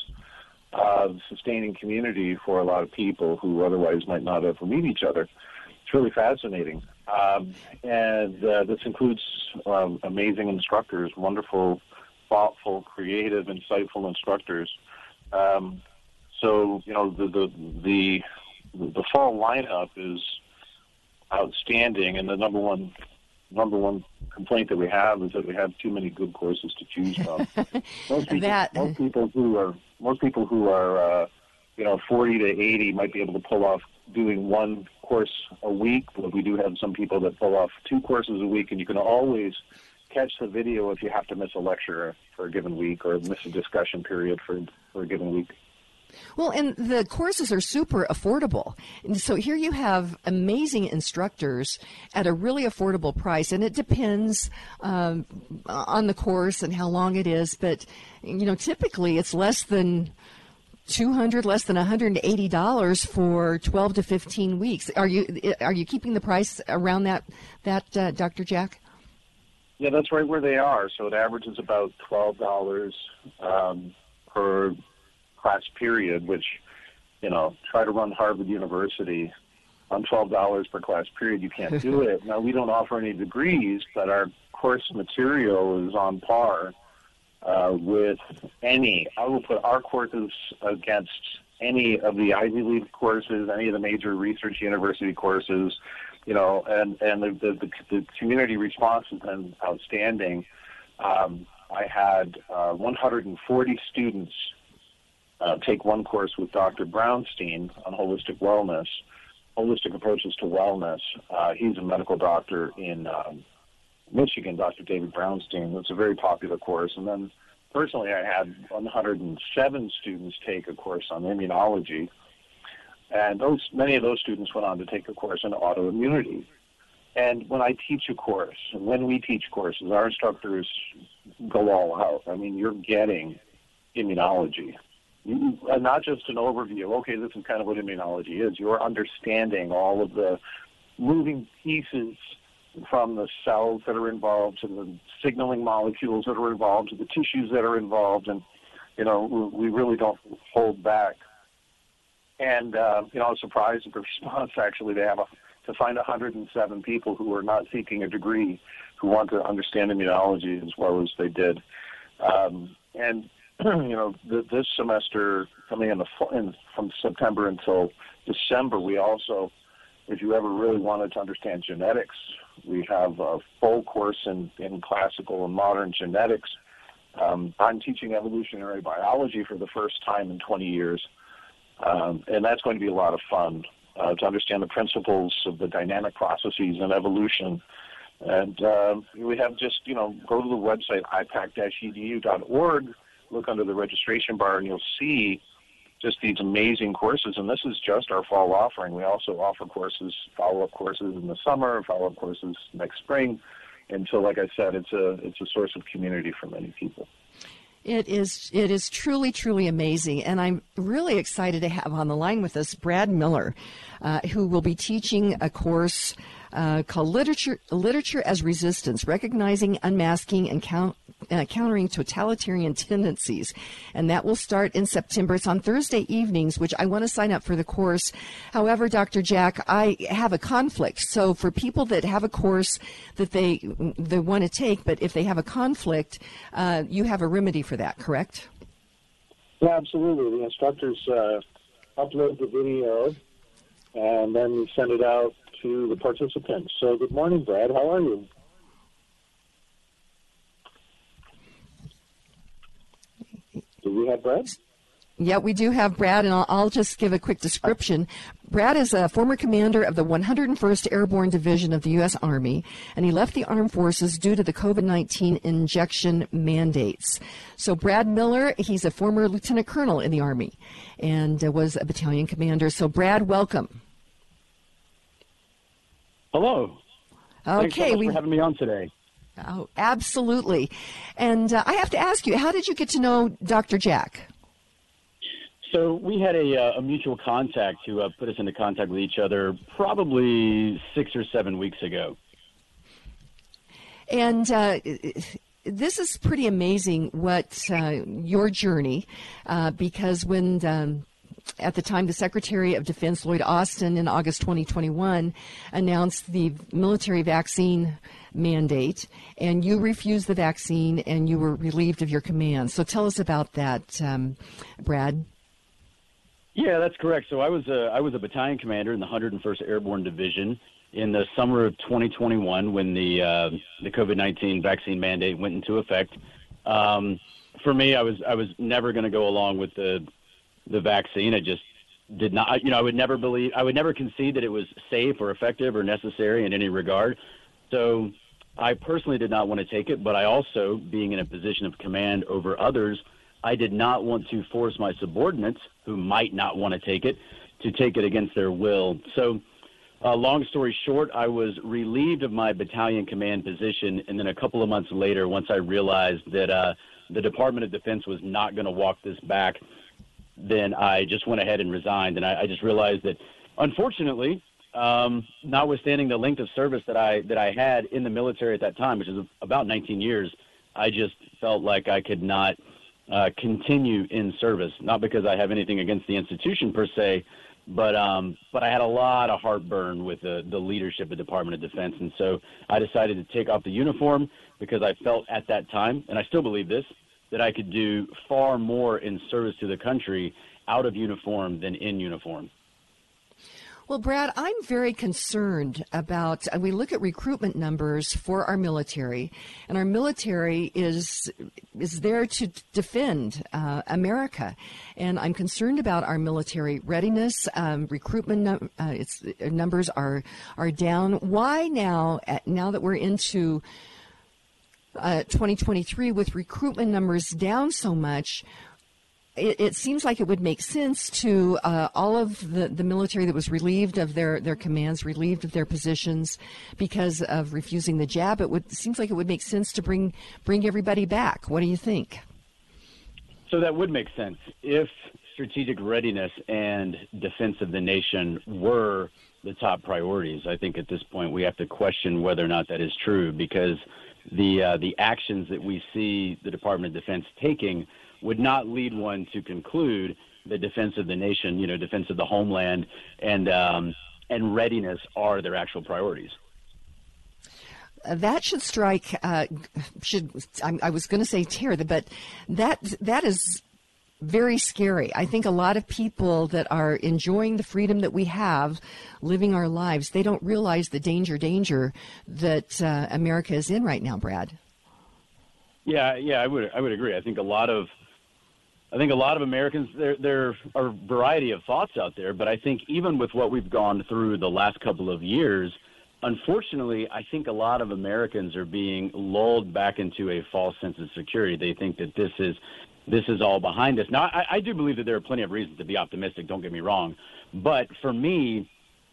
of sustaining community for a lot of people who otherwise might not ever meet each other. It's really fascinating. Um, and uh, this includes um, amazing instructors, wonderful, thoughtful, creative, insightful instructors. Um, so, you know, the, the, the the fall lineup is outstanding, and the number one number one complaint that we have is that we have too many good courses to choose from. most, people, that... most people who are most people who are uh, you know 40 to 80 might be able to pull off doing one course a week, but we do have some people that pull off two courses a week, and you can always catch the video if you have to miss a lecture for a given week or miss a discussion period for for a given week. Well, and the courses are super affordable. And so here you have amazing instructors at a really affordable price, and it depends um, on the course and how long it is. But you know, typically it's less than. 200 less than 180 dollars for 12 to 15 weeks are you are you keeping the price around that that uh, dr jack yeah that's right where they are so it averages about $12 um, per class period, which, you know, try to run Harvard University on $12 per class period. You can't do it. Now, we don't offer any degrees, but our course material is on par uh, with any. I will put our courses against any of the Ivy League courses, any of the major research university courses, you know, and, and the, the, the community response has been outstanding. Um, I had uh, 140 students uh, take one course with Dr. Brownstein on holistic wellness, holistic approaches to wellness. Uh, he's a medical doctor in um, Michigan, Dr. David Brownstein. It's a very popular course. And then personally, I had 107 students take a course on immunology. And those many of those students went on to take a course in autoimmunity. And when I teach a course, and when we teach courses, our instructors go all out. I mean, you're getting immunology not just an overview. Okay, this is kind of what immunology is. You're understanding all of the moving pieces from the cells that are involved to the signaling molecules that are involved to the tissues that are involved, and you know we really don't hold back. And uh, you know, I was surprised at the response. Actually, they have a, to find 107 people who are not seeking a degree who want to understand immunology as well as they did. Um, and you know, th- this semester coming in, the, in from September until December, we also, if you ever really wanted to understand genetics, we have a full course in, in classical and modern genetics. Um, I'm teaching evolutionary biology for the first time in 20 years, um, and that's going to be a lot of fun uh, to understand the principles of the dynamic processes in evolution. And uh, we have just, you know, go to the website ipak-edu.org look under the registration bar and you'll see just these amazing courses. And this is just our fall offering. We also offer courses, follow up courses in the summer, follow up courses next spring. And so, like I said, it's a it's a source of community for many people. It is it is truly truly amazing, and I'm really excited to have on the line with us Brad Miller, uh, who will be teaching a course uh, called Literature, Literature as Resistance Recognizing, Unmasking, and Count, uh, Countering Totalitarian Tendencies. And that will start in September. It's on Thursday evenings, which I want to sign up for the course. However, Dr. Jack, I have a conflict. So for people that have a course that they, they want to take, but if they have a conflict, uh, you have a remedy for that, correct? Yeah, absolutely. The instructors uh, upload the video and then send it out to the participants. So, good morning, Brad. How are you? Do we have Brad? Yeah, we do have Brad, and I'll, I'll, just give a quick description. Brad is a former commander of the 101st Airborne Division of the U.S. Army, and he left the armed forces due to the COVID 19 injection mandates. So, Brad Miller, he's a former lieutenant colonel in the Army and uh, was a battalion commander. So, Brad, welcome. Hello. Okay, Thanks so we for having me on today. Oh, absolutely. And uh, I have to ask you, how did you get to know Dr. Jack? So we had a, uh, a mutual contact who uh, put us into contact with each other probably six or seven weeks ago. And uh, this is pretty amazing what uh, your journey, uh, because when um, at the time, the Secretary of Defense, Lloyd Austin, in August 2021, announced the military vaccine mandate, and you refused the vaccine and you were relieved of your command. So tell us about that, um, Brad. Yeah, that's correct. So I was a, I was a battalion commander in the 101st Airborne Division in the summer of 2021 when the uh, the COVID-19 vaccine mandate went into effect. Um, for me, I was I was never going to go along with the the vaccine. I just did not, you know, I would never believe, I would never concede that it was safe or effective or necessary in any regard. So I personally did not want to take it, but I also, being in a position of command over others, I did not want to force my subordinates, who might not want to take it, to take it against their will. So, uh, long story short, I was relieved of my battalion command position, and then a couple of months later, once I realized that uh, the Department of Defense was not going to walk this back, then I just went ahead and resigned. And I, I just realized that, unfortunately, um, notwithstanding the length of service that I that I had in the military at that time, which is about 19 years, I just felt like I could not uh, continue in service. Not because I have anything against the institution per se, but um, but I had a lot of heartburn with the the leadership of Department of Defense, and so I decided to take off the uniform because I felt at that time, and I still believe this, that I could do far more in service to the country out of uniform than in uniform. Well, Brad, I'm very concerned about. Uh, we look at recruitment numbers for our military, and our military is is there to defend uh, America, and I'm concerned about our military readiness. Um, recruitment num- uh, uh, numbers are are down. Why now? At, now that we're into uh, 2023 with recruitment numbers down so much, it, it, seems like it would make sense to uh, all of the, the military that was relieved of their, their commands, relieved of their positions because of refusing the jab. It would seems like it would make sense to bring bring everybody back. What do you think? So that would make sense if strategic readiness and defense of the nation were the top priorities. I think at this point we have to question whether or not that is true because the uh, the actions that we see the Department of Defense taking would not lead one to conclude the defense of the nation, you know, defense of the homeland, and um, and readiness are their actual priorities. That should strike. Uh, should I, I was going to say terror, but that that is very scary. I think a lot of people that are enjoying the freedom that we have, living our lives, they don't realize the danger, danger that uh, America is in right now, Brad. Yeah, yeah, I would, I would agree. I think a lot of, I think a lot of Americans, there, there are a variety of thoughts out there, but I think even with what we've gone through the last couple of years, unfortunately, I think a lot of Americans are being lulled back into a false sense of security. They think that this is this is all behind us. Now, I, I do believe that there are plenty of reasons to be optimistic. Don't get me wrong, but for me,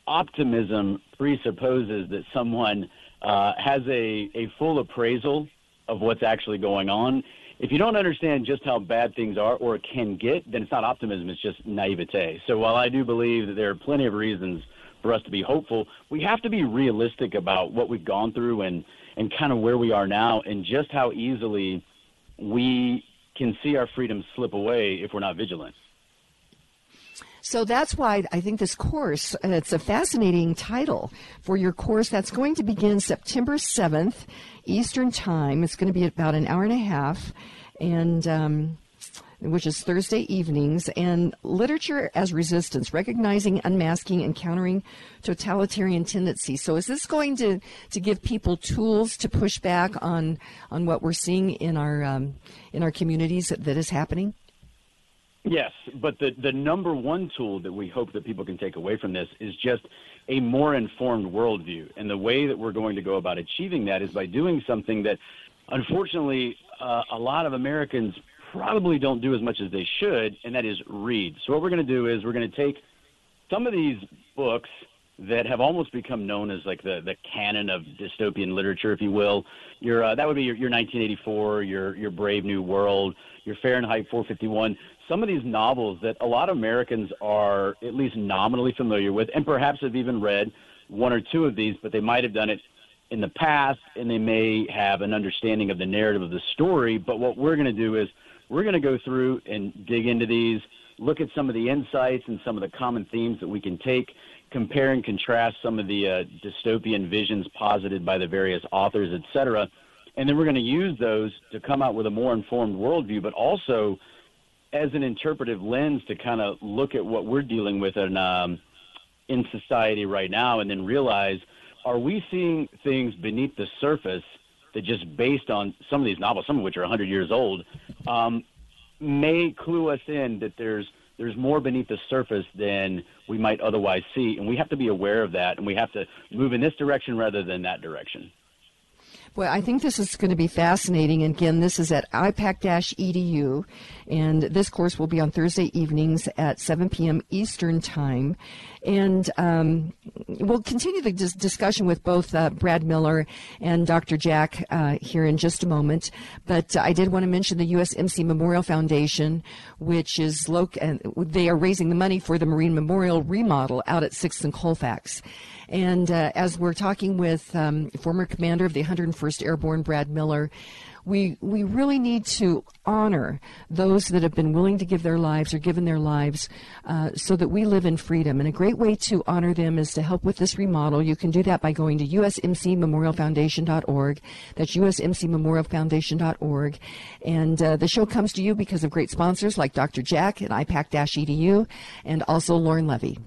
optimism presupposes that someone uh, has a, a full appraisal of what's actually going on. If you don't understand just how bad things are or can get, then it's not optimism, it's just naivete. So while I do believe that there are plenty of reasons for us to be hopeful, we have to be realistic about what we've gone through and, and kind of where we are now and just how easily we can see our freedoms slip away if we're not vigilant. So that's why I think this course, uh, it's a fascinating title for your course that's going to begin September 7th, Eastern Time. It's going to be about an hour and a half. And, um, which is Thursday evenings, and Literature as Resistance, Recognizing, Unmasking, and Countering Totalitarian Tendencies. So is this going to, to give people tools to push back on, on what we're seeing in our, um, in our communities that, that is happening? Yes, but the, the number one tool that we hope that people can take away from this is just a more informed worldview. And the way that we're going to go about achieving that is by doing something that, unfortunately, uh, a lot of Americans probably don't do as much as they should, and that is read. So what we're going to do is we're going to take some of these books that have almost become known as like the, the canon of dystopian literature, if you will. Your uh, that would be your, your 1984, your your Brave New World, your Fahrenheit 451. Some of these novels that a lot of Americans are at least nominally familiar with, and perhaps have even read one or two of these, but they might have done it in the past, and they may have an understanding of the narrative of the story. But what we're going to do is we're going to go through and dig into these, look at some of the insights and some of the common themes that we can take, compare and contrast some of the uh, dystopian visions posited by the various authors, et cetera. And then we're going to use those to come out with a more informed worldview, but also as an interpretive lens to kind of look at what we're dealing with in, um, in society right now and then realize are we seeing things beneath the surface – that just based on some of these novels, some of which are 100 years old, um, may clue us in that there's there's more beneath the surface than we might otherwise see, and we have to be aware of that, and we have to move in this direction rather than that direction. Well, I think this is going to be fascinating. And again, this is at ipak-edu, and this course will be on Thursday evenings at 7 p.m. Eastern Time. And um, we'll continue the dis- discussion with both uh, Brad Miller and Dr. Jack uh, here in just a moment. But uh, I did want to mention the USMC Memorial Foundation, which is loc- they are raising the money for the Marine Memorial remodel out at 6th and Colfax. And uh, as we're talking with um, former commander of the 101st Airborne, Brad Miller, we we really need to honor those that have been willing to give their lives or given their lives uh, so that we live in freedom. And a great way to honor them is to help with this remodel. You can do that by going to usmcmemorialfoundation.org. That's usmcmemorialfoundation.org. And uh, the show comes to you because of great sponsors like Dr. Jack and IPAK-EDU and also Lauren Levy.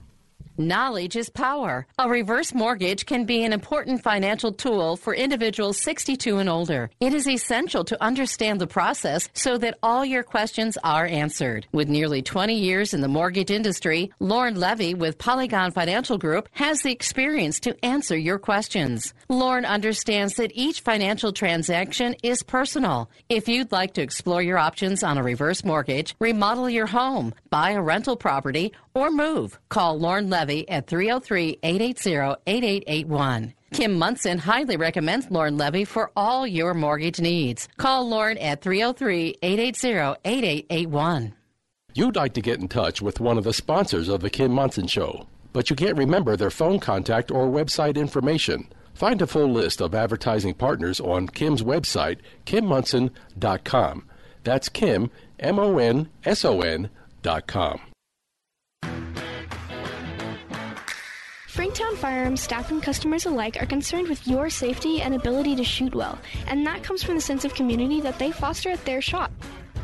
Knowledge is power. A reverse mortgage can be an important financial tool for individuals 62 and older. It is essential to understand the process so that all your questions are answered. With nearly 20 years in the mortgage industry, Lauren Levy with Polygon Financial Group has the experience to answer your questions. Lauren understands that each financial transaction is personal. If you'd like to explore your options on a reverse mortgage, remodel your home, buy a rental property, or move, call Lauren Levy at 303 880 8881. Kim Monson highly recommends Lauren Levy for all your mortgage needs. Call Lauren at 303 880 8881. You'd like to get in touch with one of the sponsors of The Kim Monson Show, but you can't remember their phone contact or website information. Find a full list of advertising partners on Kim's website, kimmonson.com. That's Kim, M O N S O N Franktown Firearms staff and customers alike are concerned with your safety and ability to shoot well, and that comes from the sense of community that they foster at their shop.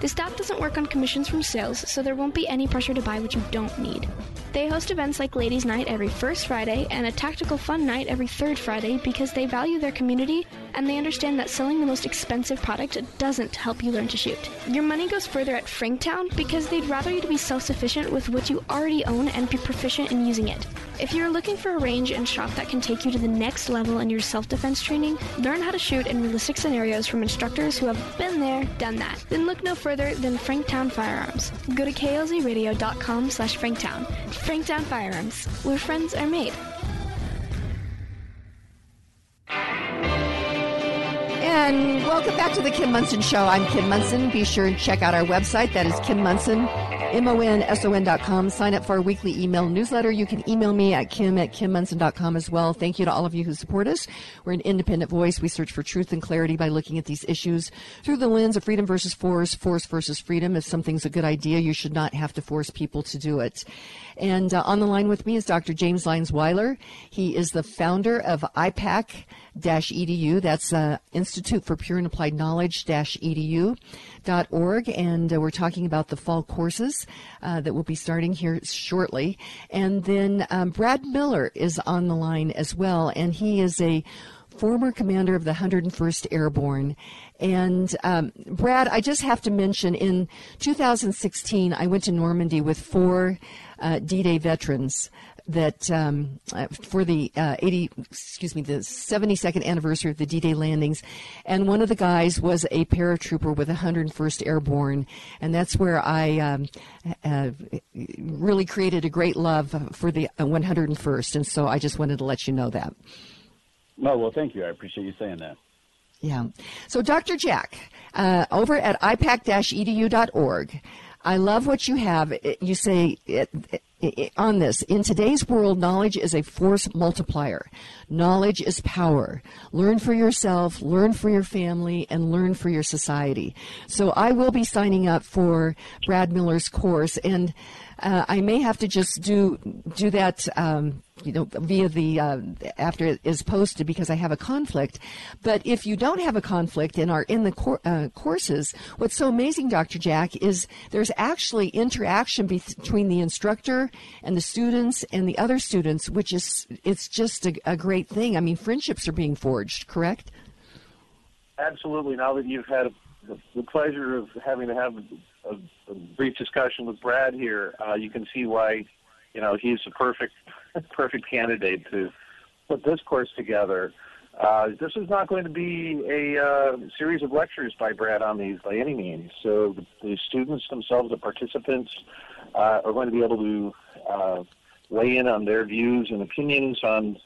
The staff doesn't work on commissions from sales, so there won't be any pressure to buy what you don't need. They host events like Ladies' Night every first Friday and a tactical fun night every third Friday because they value their community and they understand that selling the most expensive product doesn't help you learn to shoot. Your money goes further at Franktown because they'd rather you to be self sufficient with what you already own and be proficient in using it. If you're looking for a range and shop that can take you to the next level in your self defense training, learn how to shoot in realistic scenarios from instructors who have been there, done that. Then look no further than Franktown Firearms. Go to klzradio.com slash Franktown. Franktown Firearms, where friends are made. And welcome back to the Kim Monson Show. I'm Kim Monson. Be sure and check out our website. That is Kim com. Sign up for our weekly email newsletter. You can email me at kim at kimmonson.com as well. Thank you to all of you who support us. We're an independent voice. We search for truth and clarity by looking at these issues through the lens of freedom versus force, force versus freedom. If something's a good idea, you should not have to force people to do it. And uh, on the line with me is Dr. James Lyons-Weiler. He is the founder of IPAK edu. That's uh, Institute for Pure and Applied Knowledge edu.org. And uh, we're talking about the fall courses uh, that will be starting here shortly. And then um, Brad Miller is on the line as well, and he is a former commander of the 101st Airborne. And um, Brad, I just have to mention in 2016, I went to Normandy with four uh, D-Day veterans that um, uh, for the uh, 80, excuse me, the 72nd anniversary of the D-Day landings, and one of the guys was a paratrooper with 101st Airborne, and that's where I um, uh, really created a great love for the 101st, and so I just wanted to let you know that. Oh, well, thank you. I appreciate you saying that. Yeah. So, Dr. Jack, uh, over at ipak-edu.org, I love what you have. You say on this in today's world, knowledge is a force multiplier. Knowledge is power. Learn for yourself, learn for your family, and learn for your society. So I will be signing up for Brad Miller's course, and uh, I may have to just do do that. Um, you know, via the uh, after it is posted because I have a conflict. But if you don't have a conflict and are in the cor- uh, courses, what's so amazing, Dr. Jack, is there's actually interaction be- between the instructor and the students and the other students, which is it's just a, a great thing. I mean, friendships are being forged. Correct? Absolutely. Now that you've had the, pleasure of having to have a, a brief discussion with Brad here, uh, you can see why, you know, he's a perfect, perfect candidate to put this course together. Uh, this is not going to be a uh, series of lectures by Brad on these by any means. So the, the students themselves, the participants, uh, are going to be able to uh, weigh in on their views and opinions on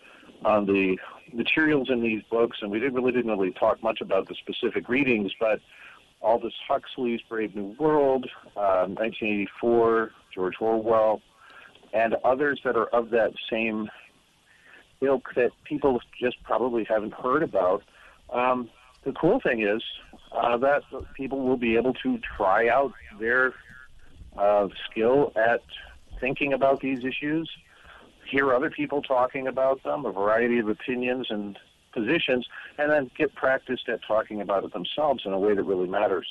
on the materials in these books. And we didn't really didn't really talk much about the specific readings, but Aldous Huxley's Brave New World, 1984, um, George Orwell, and others that are of that same ilk that people just probably haven't heard about. Um, the cool thing is uh, that people will be able to try out their uh, skill at thinking about these issues, hear other people talking about them, a variety of opinions and positions, and then get practiced at talking about it themselves in a way that really matters.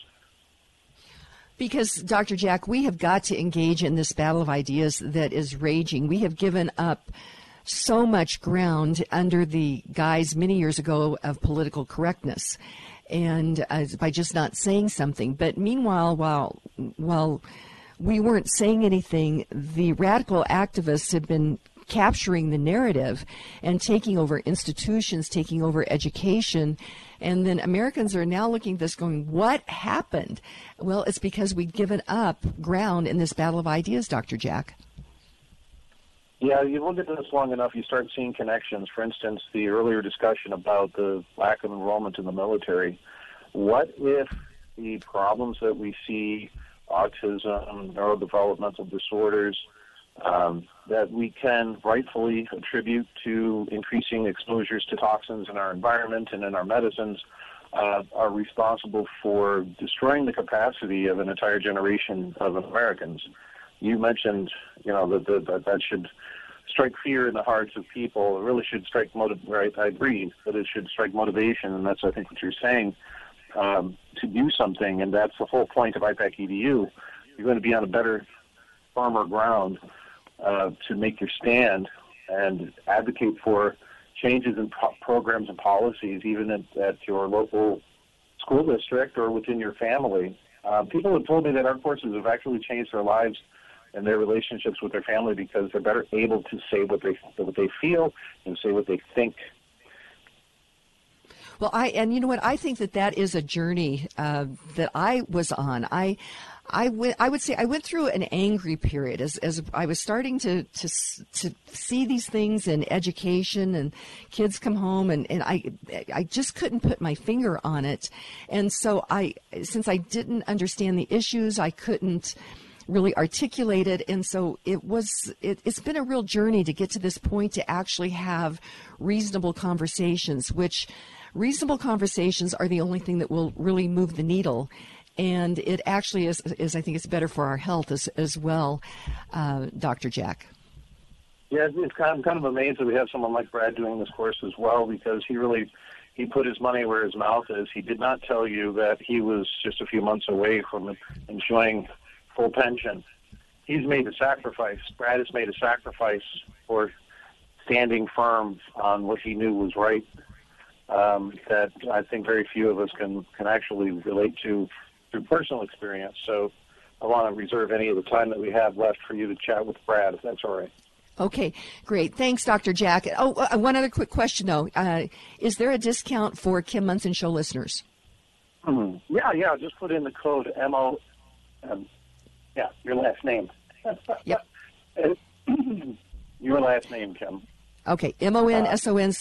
Because, Dr. Jack, we have got to engage in this battle of ideas that is raging. We have given up so much ground under the guise many years ago of political correctness and uh, by just not saying something. But meanwhile, while, while we weren't saying anything, the radical activists have been capturing the narrative and taking over institutions, taking over education. And then Americans are now looking at this going, what happened? Well, it's because we've given up ground in this battle of ideas, Dr. Jack. Yeah, you look at this long enough, you start seeing connections. For instance, the earlier discussion about the lack of enrollment in the military. What if the problems that we see, autism, neurodevelopmental disorders, um, that we can rightfully attribute to increasing exposures to toxins in our environment and in our medicines uh, are responsible for destroying the capacity of an entire generation of Americans. You mentioned, you know, that that, that should strike fear in the hearts of people. It really should strike motive. Right, I agree, that it should strike motivation, and that's I think what you're saying um, to do something, and that's the whole point of IPAK EDU. You're going to be on a better, firmer ground uh, to make your stand and advocate for changes in pro- programs and policies, even at, at, your local school district or within your family. Uh, people have told me that our courses have actually changed their lives and their relationships with their family because they're better able to say what they what they feel and say what they think. Well, I and you know what I think that that is a journey uh, that I was on. I I, w- I would say I went through an angry period as, as I was starting to, to, to see these things in education and kids come home and, and I, I just couldn't put my finger on it. And so I, since I didn't understand the issues, I couldn't really articulate it. And so it was, it, it's been a real journey to get to this point to actually have reasonable conversations, which reasonable conversations are the only thing that will really move the needle and it actually is, is I think it's better for our health as, as well, uh, Dr. Jack. Yeah, it's kind of, I'm kind of amazed that we have someone like Brad doing this course as well because he really he put his money where his mouth is. He did not tell you that he was just a few months away from enjoying full pension. He's made a sacrifice. Brad has made a sacrifice for standing firm on what he knew was right. Um, that I think very few of us can can actually relate to through personal experience. So I want to reserve any of the time that we have left for you to chat with Brad, if that's all right. Okay, great. Thanks, Dr. Jack. Oh, uh, one other quick question, though. Uh, is there a discount for Kim Monson Show listeners? Mm-hmm. Yeah, yeah. Just put in the code MO. Um, yeah, your last name. yep. your last name, Kim. Okay, M O N S O N,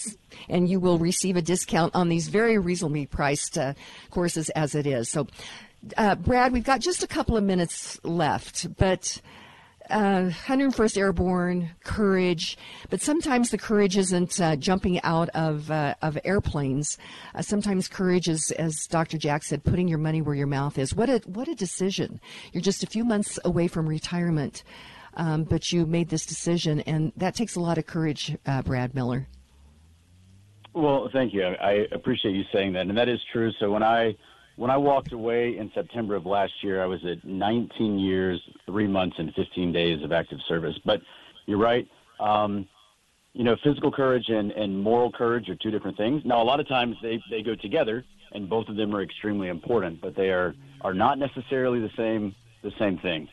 and you will receive a discount on these very reasonably priced uh, courses as it is. So, uh, Brad, we've got just a couple of minutes left, but uh, 101st Airborne, courage, but sometimes the courage isn't uh, jumping out of uh, of airplanes. Uh, sometimes courage is, as Dr. Jack said, putting your money where your mouth is. What a what a decision! You're just a few months away from retirement, um, but you made this decision, and that takes a lot of courage, uh, Brad Miller. Well, thank you. I appreciate you saying that, and that is true. So when I when I walked away in September of last year, I was at 19 years, three months, and 15 days of active service. But you're right. Um, you know, physical courage and, and moral courage are two different things. Now, a lot of times they, they go together, and both of them are extremely important, but they are, are not necessarily the same the same thing.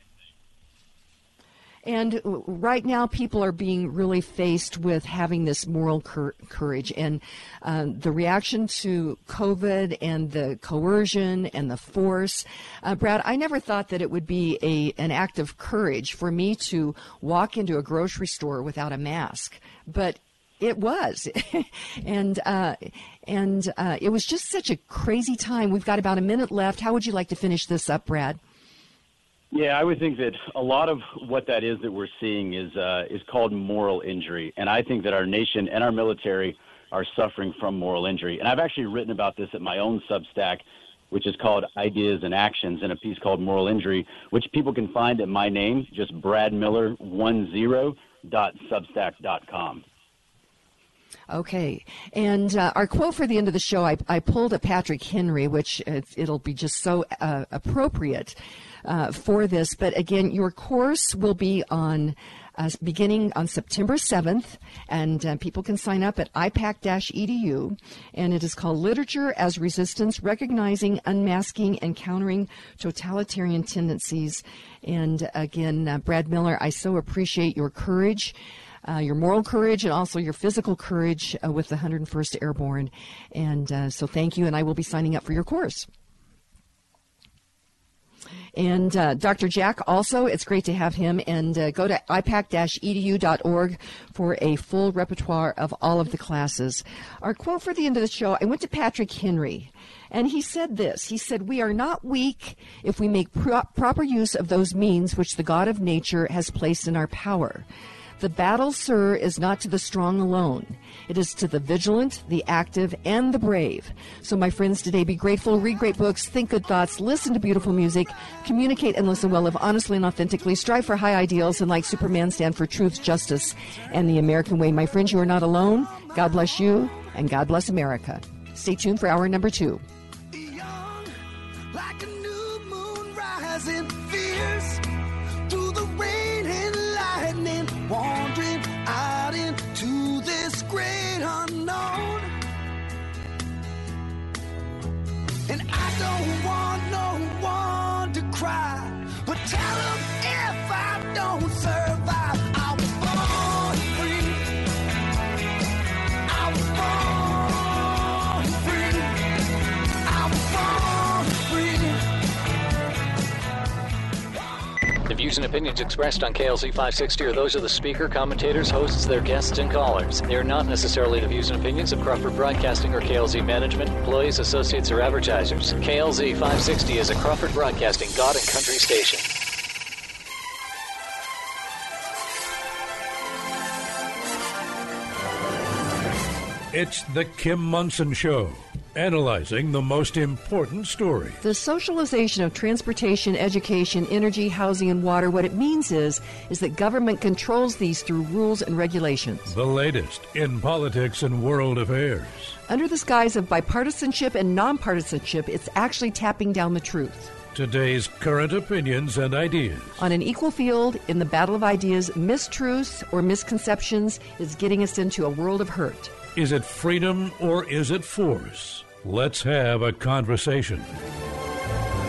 And right now, people are being really faced with having this moral cur- courage. And um, the reaction to COVID and the coercion and the force. Uh, Brad, I never thought that it would be a, an act of courage for me to walk into a grocery store without a mask. But it was, and uh, and uh, it was just such a crazy time. We've got about a minute left. How would you like to finish this up, Brad? Yeah, I would think that a lot of what that is that we're seeing is uh, is called moral injury, and I think that our nation and our military are suffering from moral injury. And I've actually written about this at my own Substack, which is called Ideas and Actions, in a piece called Moral Injury, which people can find at my name, just Brad Miller one zero dot substack dot com. Okay. And uh, our quote for the end of the show, I, I pulled a Patrick Henry, which it'll be just so uh, appropriate uh, for this. But again, your course will be on. Uh, beginning on September 7th, and uh, people can sign up at ipak-edu, and it is called Literature as Resistance, Recognizing, Unmasking, and Countering Totalitarian Tendencies. And again, uh, Brad Miller, I so appreciate your courage uh, your moral courage and also your physical courage uh, with the 101st Airborne. And uh, so thank you, and I will be signing up for your course. And uh, Dr. Jack, also, it's great to have him. And uh, go to ipak-edu.org for a full repertoire of all of the classes. Our quote for the end of the show I went to Patrick Henry, and he said this He said, We are not weak if we make pro- proper use of those means which the God of nature has placed in our power. The battle, sir, is not to the strong alone. It is to the vigilant, the active, and the brave. So, my friends, today be grateful, read great books, think good thoughts, listen to beautiful music, communicate and listen well, live honestly and authentically, strive for high ideals, and like Superman, stand for truth, justice, and the American way. My friends, you are not alone. God bless you, and God bless America. Stay tuned for hour number two. Wandering out into this great unknown. And I don't want no one to cry, but tell them if I don't survive, views and opinions expressed on KLZ 560 are those of the speaker, commentators, hosts, their guests, and callers. They are not necessarily the views and opinions of Crawford Broadcasting or KLZ management, employees, associates, or advertisers. KLZ 560 is a Crawford Broadcasting God and Country station. It's the Kim Monson Show analyzing the most important stories. The socialization of transportation, education, energy, housing, and water, what it means is, is that government controls these through rules and regulations. The latest in politics and world affairs. Under the skies of bipartisanship and nonpartisanship, it's actually tapping down the truth. Today's current opinions and ideas. On an equal field, in the battle of ideas, mistruths or misconceptions is getting us into a world of hurt. Is it freedom or is it force? Let's have a conversation.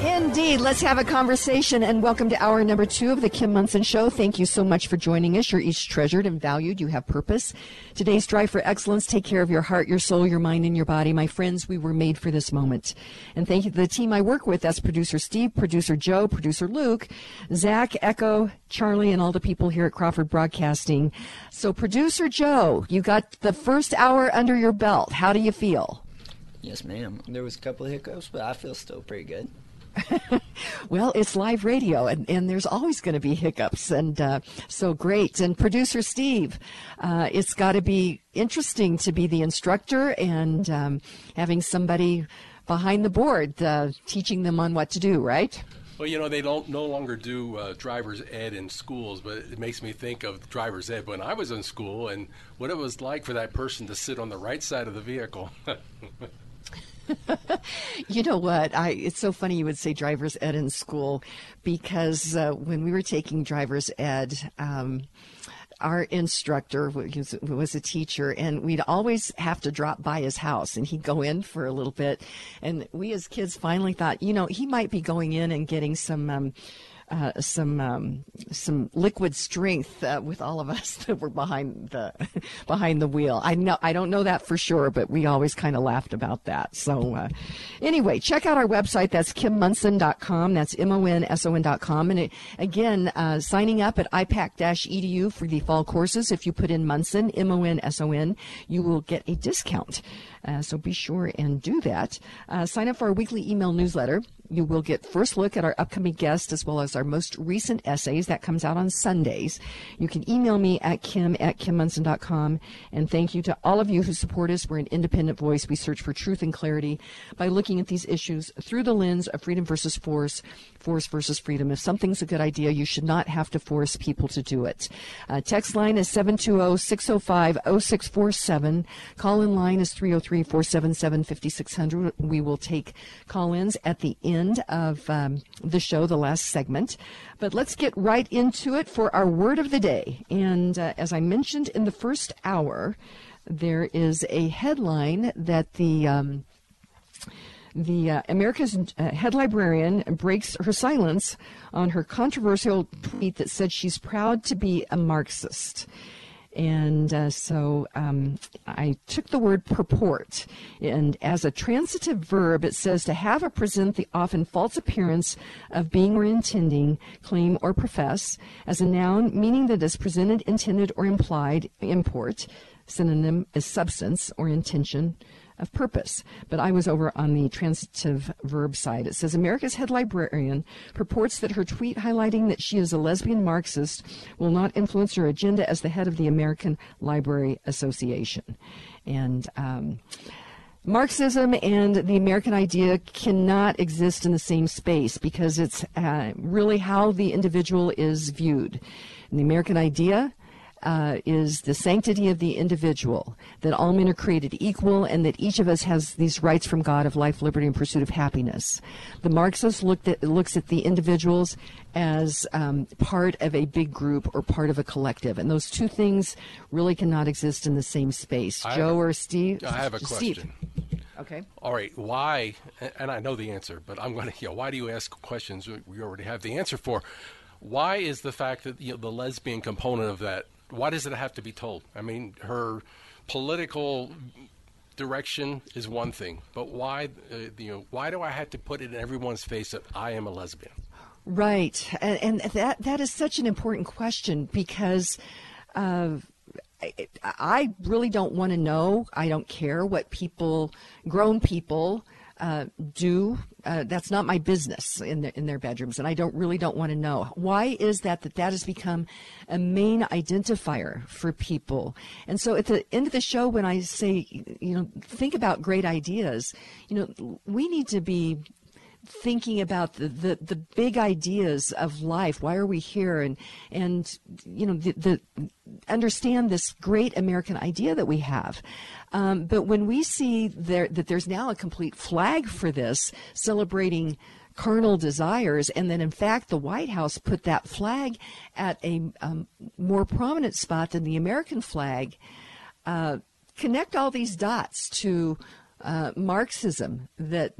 Indeed. Let's have a conversation and welcome to hour number two of the Kim Monson Show. Thank you so much for joining us. You're each treasured and valued. You have purpose. Today's strive for excellence. Take care of your heart, your soul, your mind, and your body. My friends, we were made for this moment. And thank you to the team I work with. That's producer Steve, producer Joe, producer Luke, Zach, Echo, Charlie, and all the people here at Crawford Broadcasting. So producer Joe, you got the first hour under your belt. How do you feel? Yes, ma'am. There was a couple of hiccups, but I feel still pretty good. well, it's live radio, and, and there's always going to be hiccups, and uh, so great. And producer Steve, uh, it's got to be interesting to be the instructor and um, having somebody behind the board uh, teaching them on what to do, right? Well, you know, they don't no longer do uh, driver's ed in schools, but it makes me think of driver's ed when I was in school and what it was like for that person to sit on the right side of the vehicle. you know what? I it's so funny you would say driver's ed in school because uh, when we were taking driver's ed. Um, our instructor was, a teacher, and we'd always have to drop by his house, and he'd go in for a little bit. And we, as kids, finally thought, you know, he might be going in and getting some um, uh, some um, some liquid strength uh, with all of us that were behind the behind the wheel. I know I don't know that for sure, but we always kind of laughed about that. So uh, anyway, check out our website. That's kimmonson.com. That's m o n s o n.com. And it, again, uh, signing up at ipak-edu for the fall courses. If you put in Monson M O N S O N, you will get a discount. Uh, so be sure and do that. Uh, sign up for our weekly email newsletter. You will get first look at our upcoming guests as well as our most recent essays. That comes out on Sundays. You can email me at kim at kimmonson.com. And thank you to all of you who support us. We're an independent voice. We search for truth and clarity by looking at these issues through the lens of freedom versus force, force versus freedom. If something's a good idea, you should not have to force people to do it. Uh, text line is 720 605 0647. Call in line is 303 477 5600. We will take call ins at the end of um, the show, the last segment. But let's get right into it for our word of the day. And uh, as I mentioned in the first hour, there is a headline that the. Um, the uh, America's uh, head librarian breaks her silence on her controversial tweet that said she's proud to be a Marxist. And uh, so um, I took the word purport, and as a transitive verb, it says to have or present the often false appearance of being or intending, claim or profess. As a noun, meaning that is presented, intended, or implied, import. Synonym is substance or intention of purpose. But I was over on the transitive verb side. It says America's head librarian purports that her tweet highlighting that she is a lesbian Marxist will not influence her agenda as the head of the American Library Association. And, um, Marxism and the American idea cannot exist in the same space because it's uh, really how the individual is viewed. And the American idea uh, is the sanctity of the individual, that all men are created equal, and that each of us has these rights from God of life, liberty, and pursuit of happiness. The Marxist looked at, looks at the individuals as um, part of a big group or part of a collective, and those two things really cannot exist in the same space. I Joe or Steve? I have a Steve. question. Okay. All right, why? And I know the answer, but I'm going to. You know, why do you ask questions we already have the answer for? Why is the fact that you know, the lesbian component of that? Why does it have to be told? I mean, her political direction is one thing, but why? Uh, you know, why do I have to put it in everyone's face that I am a lesbian? Right, and, and that that is such an important question because uh, I, I really don't want to know. I don't care what people, grown people, uh, do. Uh, that's not my business in their, in their bedrooms, and I don't really don't want to know. Why is that? That that has become a main identifier for people. And so at the end of the show, when I say, you know, think about great ideas, you know, we need to be thinking about the, the, the big ideas of life. Why are we here? And, and you know, the, the understand this great American idea that we have. Um, but when we see there, that there's now a complete flag for this, celebrating carnal desires, and then in fact the White House put that flag at a um, more prominent spot than the American flag, uh, connect all these dots to uh, Marxism that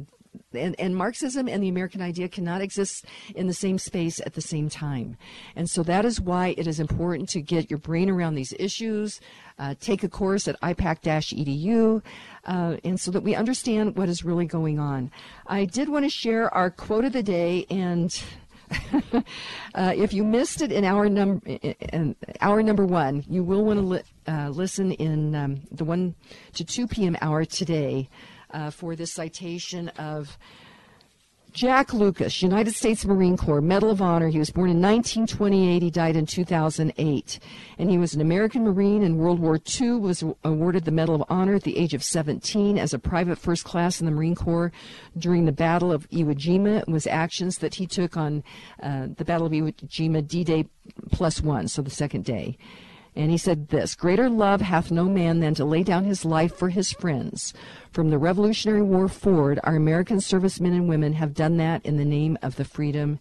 and, and, Marxism and the American idea cannot exist in the same space at the same time. And so that is why it is important to get your brain around these issues, uh, take a course at ipak-edu, uh, and so that we understand what is really going on. I did want to share our quote of the day and uh, if you missed it in hour number in hour number one, you will want to li- uh, listen in um, the one to two p.m. hour today uh, for this citation of Jack Lucas, United States Marine Corps, Medal of Honor. He was born in 1928. He died in 2008. And he was an American Marine in World War II, was awarded the Medal of Honor at the age of 17 as a private first class in the Marine Corps during the Battle of Iwo Jima. It was actions that he took on uh, the Battle of Iwo Jima D-Day plus one, so the second day. And he said this Greater love hath no man than to lay down his life for his friends. From the Revolutionary War forward, our American servicemen and women have done that in the name of the freedom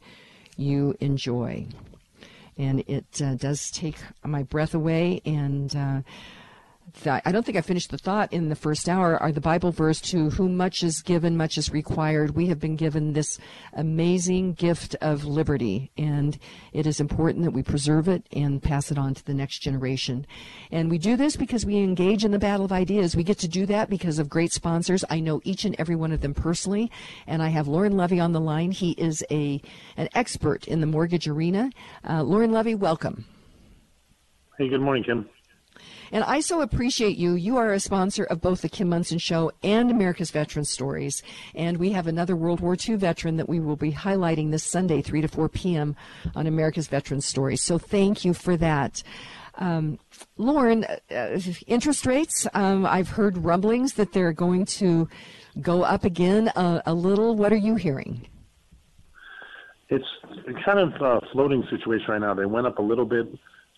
you enjoy. And it uh, does take my breath away. And uh, I don't think I finished the thought in the first hour, are the Bible verse to whom much is given, much is required. We have been given this amazing gift of liberty, and it is important that we preserve it and pass it on to the next generation. And we do this because we engage in the battle of ideas. We get to do that because of great sponsors. I know each and every one of them personally, and I have Lauren Levy on the line. He is a an expert in the mortgage arena. Uh, Lauren Levy, welcome. Hey, good morning, Kim. And I so appreciate you. You are a sponsor of both the Kim Monson Show and America's Veteran Stories. And we have another World War II veteran that we will be highlighting this Sunday, 3 to 4 p.m. on America's Veteran Stories. So thank you for that. Um, Lauren, uh, interest rates, um, I've heard rumblings that they're going to go up again a, a little. What are you hearing? It's kind of a floating situation right now. They went up a little bit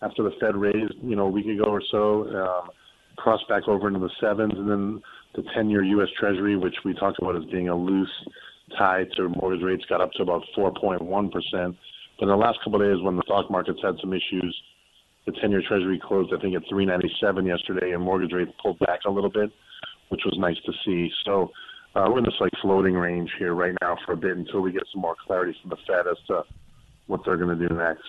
after the Fed raised, you know, a week ago or so, uh, crossed back over into the sevens, and then the 10-year U.S. Treasury, which we talked about as being a loose tie to mortgage rates, got up to about 4.1 percent. But in the last couple of days, when the stock markets had some issues, the 10-year Treasury closed, I think, at 3.97 yesterday, and mortgage rates pulled back a little bit, which was nice to see. So uh, we're in this like floating range here right now for a bit until we get some more clarity from the Fed as to what they're going to do next.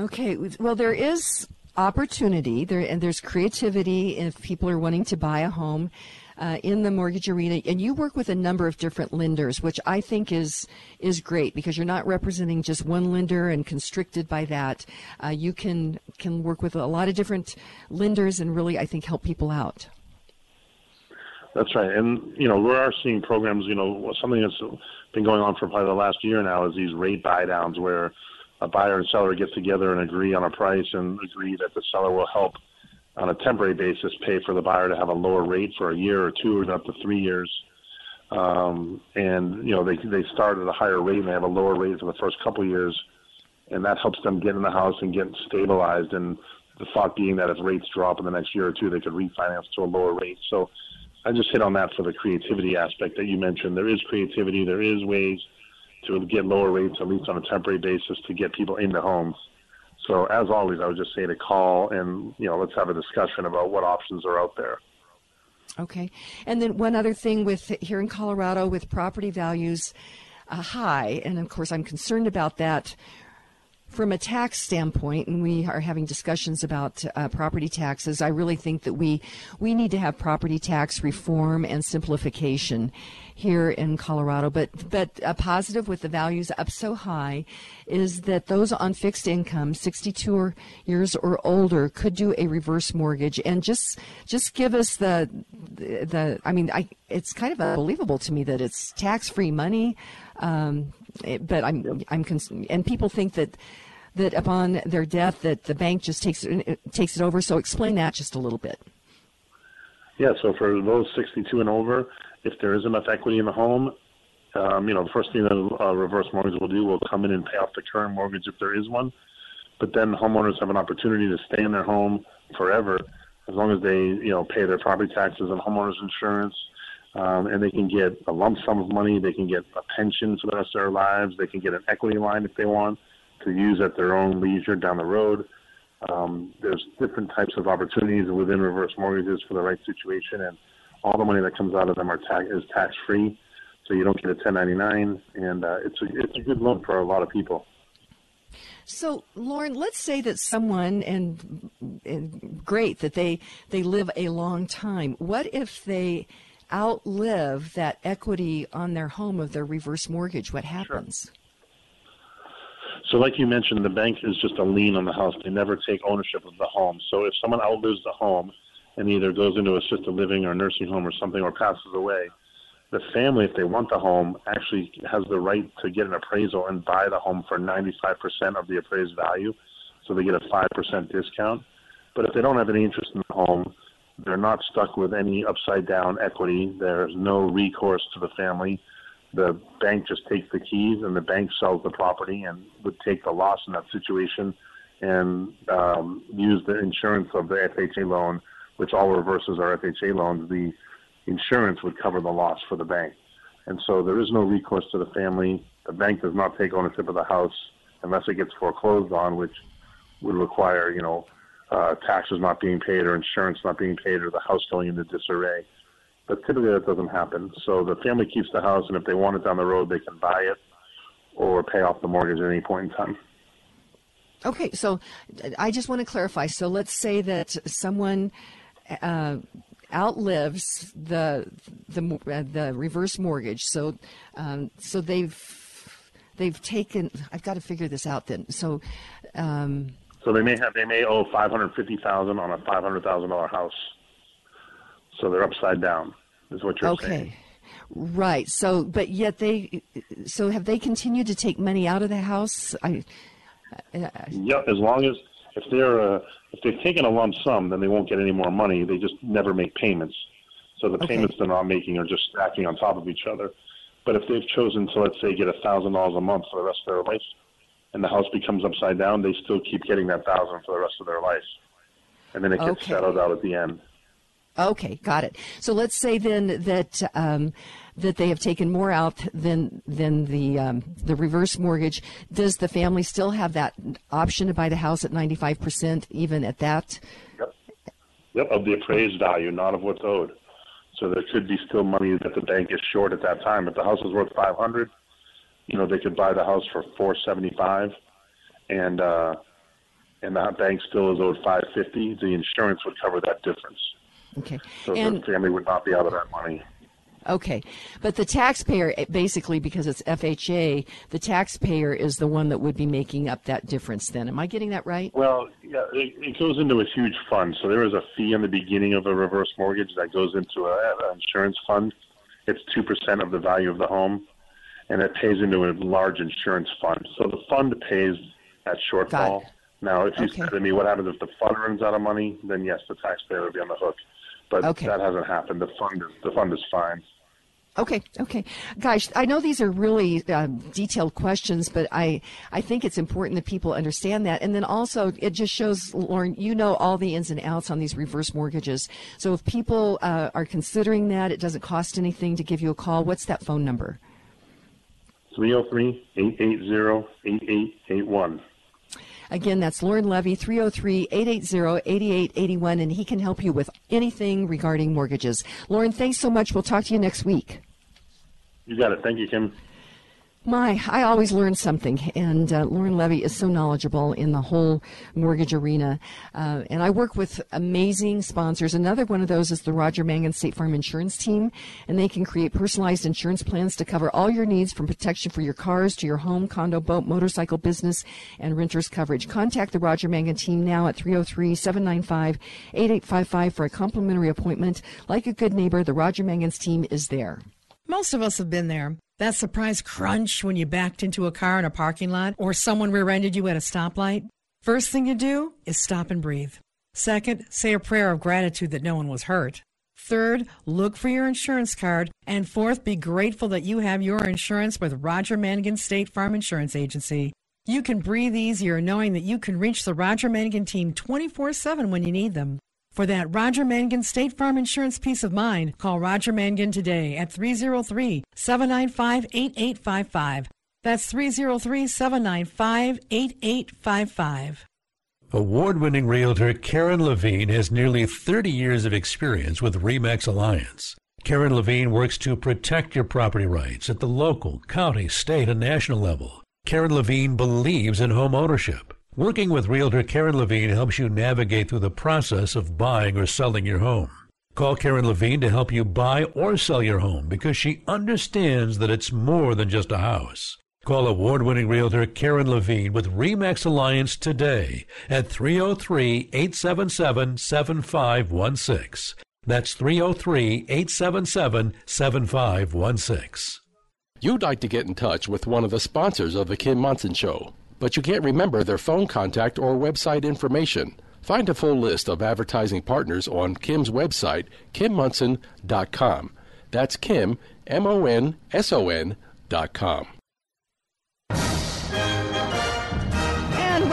Okay. Well, there is opportunity there, and there's creativity if people are wanting to buy a home. Uh, in the mortgage arena, and you work with a number of different lenders, which I think is is great because you're not representing just one lender and constricted by that. Uh, you can can work with a lot of different lenders and really, I think, help people out. That's right, and you know we are seeing programs. You know something that's been going on for probably the last year now is these rate buy downs where a buyer and seller get together and agree on a price and agree that the seller will help on a temporary basis pay for the buyer to have a lower rate for a year or two or up to three years. Um, and you know they they start at a higher rate and they have a lower rate for the first couple of years, and that helps them get in the house and get stabilized. And the thought being that if rates drop in the next year or two, they could refinance to a lower rate. So I just hit on that for the creativity aspect that you mentioned. There is creativity. There is ways to get lower rates, at least on a temporary basis, to get people into homes. So as always, I would just say to call and you know let's have a discussion about what options are out there. Okay, and then one other thing with here in Colorado with property values uh, high, and of course I'm concerned about that from a tax standpoint, and we are having discussions about uh, property taxes, I really think that we we need to have property tax reform and simplification here in Colorado. But but a positive with the values up so high is that those on fixed income, 62 years or older, could do a reverse mortgage and just just give us the. the I mean, I it's kind of unbelievable to me that it's tax free money. Um, it, but I'm I'm cons- and people think that that upon their death that the bank just takes it, takes it over. So explain that just a little bit. Yeah. So for those 62 and over, if there is enough equity in the home, um, you know, the first thing that a reverse mortgage will do will come in and pay off the current mortgage if there is one. But then homeowners have an opportunity to stay in their home forever as long as they, you know, pay their property taxes and homeowners insurance um, and they can get a lump sum of money. They can get a pension for the rest of their lives. They can get an equity line if they want to use at their own leisure down the road. Um, there's different types of opportunities within reverse mortgages for the right situation, and all the money that comes out of them are tax is tax free, so you don't get a 1099, and uh, it's a it's a good loan for a lot of people. So, Lauren, let's say that someone and, and great that they they live a long time. What if they outlive that equity on their home of their reverse mortgage, what happens? Sure. So, like you mentioned, the bank is just a lien on the house. They never take ownership of the home. So, if someone outlives the home and either goes into assisted living or nursing home or something or passes away, the family, if they want the home, actually has the right to get an appraisal and buy the home for 95% of the appraised value. So, they get a 5% discount. But if they don't have any interest in the home, they're not stuck with any upside down equity. There's no recourse to the family. The bank just takes the keys and the bank sells the property and would take the loss in that situation and um, use the insurance of the FHA loan, which all reverses are FHA loans. The insurance would cover the loss for the bank. And so there is no recourse to the family. The bank does not take ownership of the house unless it gets foreclosed on, which would require, you know, uh, taxes not being paid or insurance not being paid or the house going into disarray. But typically that doesn't happen. So the family keeps the house, and if they want it down the road, they can buy it or pay off the mortgage at any point in time. Okay, so I just want to clarify. So let's say that someone uh, outlives the the uh, the reverse mortgage. So um, so they've they've taken. I've got to figure this out then. So. Um, so they may have they may owe five hundred fifty thousand on a five hundred thousand dollar house. So they're upside down. Is what you're okay. saying. Okay. Right. So, but yet they, so have they continued to take money out of the house? I. Uh, yep. As long as if they're uh, if they've taken a lump sum, then they won't get any more money. They just never make payments. So the Okay. payments they're not making are just stacking on top of each other. But if they've chosen to, let's say, get a thousand dollars a month for the rest of their life, and the house becomes upside down, they still keep getting that thousand for the rest of their life, and then it gets Okay. settled out at the end. Okay, got it. So let's say then that um, that they have taken more out than than the um, the reverse mortgage. Does the family still have that option to buy the house at ninety five percent, even at that? Yep. Yep, of the appraised value, not of what's owed. So there could be still money that the bank is short at that time. If the house is worth five hundred, you know, they could buy the house for four seventy five and uh and the bank still is owed five fifty, the insurance would cover that difference. Okay. So And- the family would not be out of that money. Okay, but the taxpayer, basically, because it's FHA, the taxpayer is the one that would be making up that difference. Then, am I getting that right? Well, yeah, it, it goes into a huge fund. So there is a fee in the beginning of a reverse mortgage that goes into a, an insurance fund. It's two percent of the value of the home, and it pays into a large insurance fund. So the fund pays that shortfall. Now, if you Okay. said to me, what happens if the fund runs out of money? Then yes, the taxpayer would be on the hook. But Okay. that hasn't happened. The fund is the fund is fine. Okay, okay, guys. I know these are really uh, detailed questions, but I I think it's important that people understand that. And then also, it just shows, Lauren, you know all the ins and outs on these reverse mortgages. So if people uh, are considering that, it doesn't cost anything to give you a call. What's that phone number? 303-880-8881. Again, that's Lauren Levy, 303-880-8881, and he can help you with anything regarding mortgages. Lauren, thanks so much. We'll talk to you next week. You got it. Thank you, Kim. My, I always learn something, and uh, Lauren Levy is so knowledgeable in the whole mortgage arena. Uh, and I work with amazing sponsors. Another one of those is the Roger Mangan State Farm Insurance Team, and they can create personalized insurance plans to cover all your needs from protection for your cars to your home, condo, boat, motorcycle, business, and renters coverage. Contact the Roger Mangan team now at 303 795 8855 for a complimentary appointment. Like a good neighbor, the Roger Mangan's team is there. Most of us have been there. That surprise crunch when you backed into a car in a parking lot or someone rear ended you at a stoplight. First thing you do is stop and breathe. Second, say a prayer of gratitude that no one was hurt. Third, look for your insurance card. And fourth, be grateful that you have your insurance with Roger Mangan State Farm Insurance Agency. You can breathe easier knowing that you can reach the Roger Mangan team 24 7 when you need them. For that Roger Mangan State Farm Insurance peace of mind, call Roger Mangan today at 303 795 8855. That's 303 795 8855. Award winning realtor Karen Levine has nearly 30 years of experience with REMAX Alliance. Karen Levine works to protect your property rights at the local, county, state, and national level. Karen Levine believes in home ownership. Working with realtor Karen Levine helps you navigate through the process of buying or selling your home. Call Karen Levine to help you buy or sell your home because she understands that it's more than just a house. Call award winning realtor Karen Levine with REMAX Alliance today at 303 877 7516. That's 303 877 7516. You'd like to get in touch with one of the sponsors of The Kim Monson Show, but you can't remember their phone contact or website information. Find a full list of advertising partners on Kim's website, kimmonson.com. That's Kim, M O N S O N dot com. And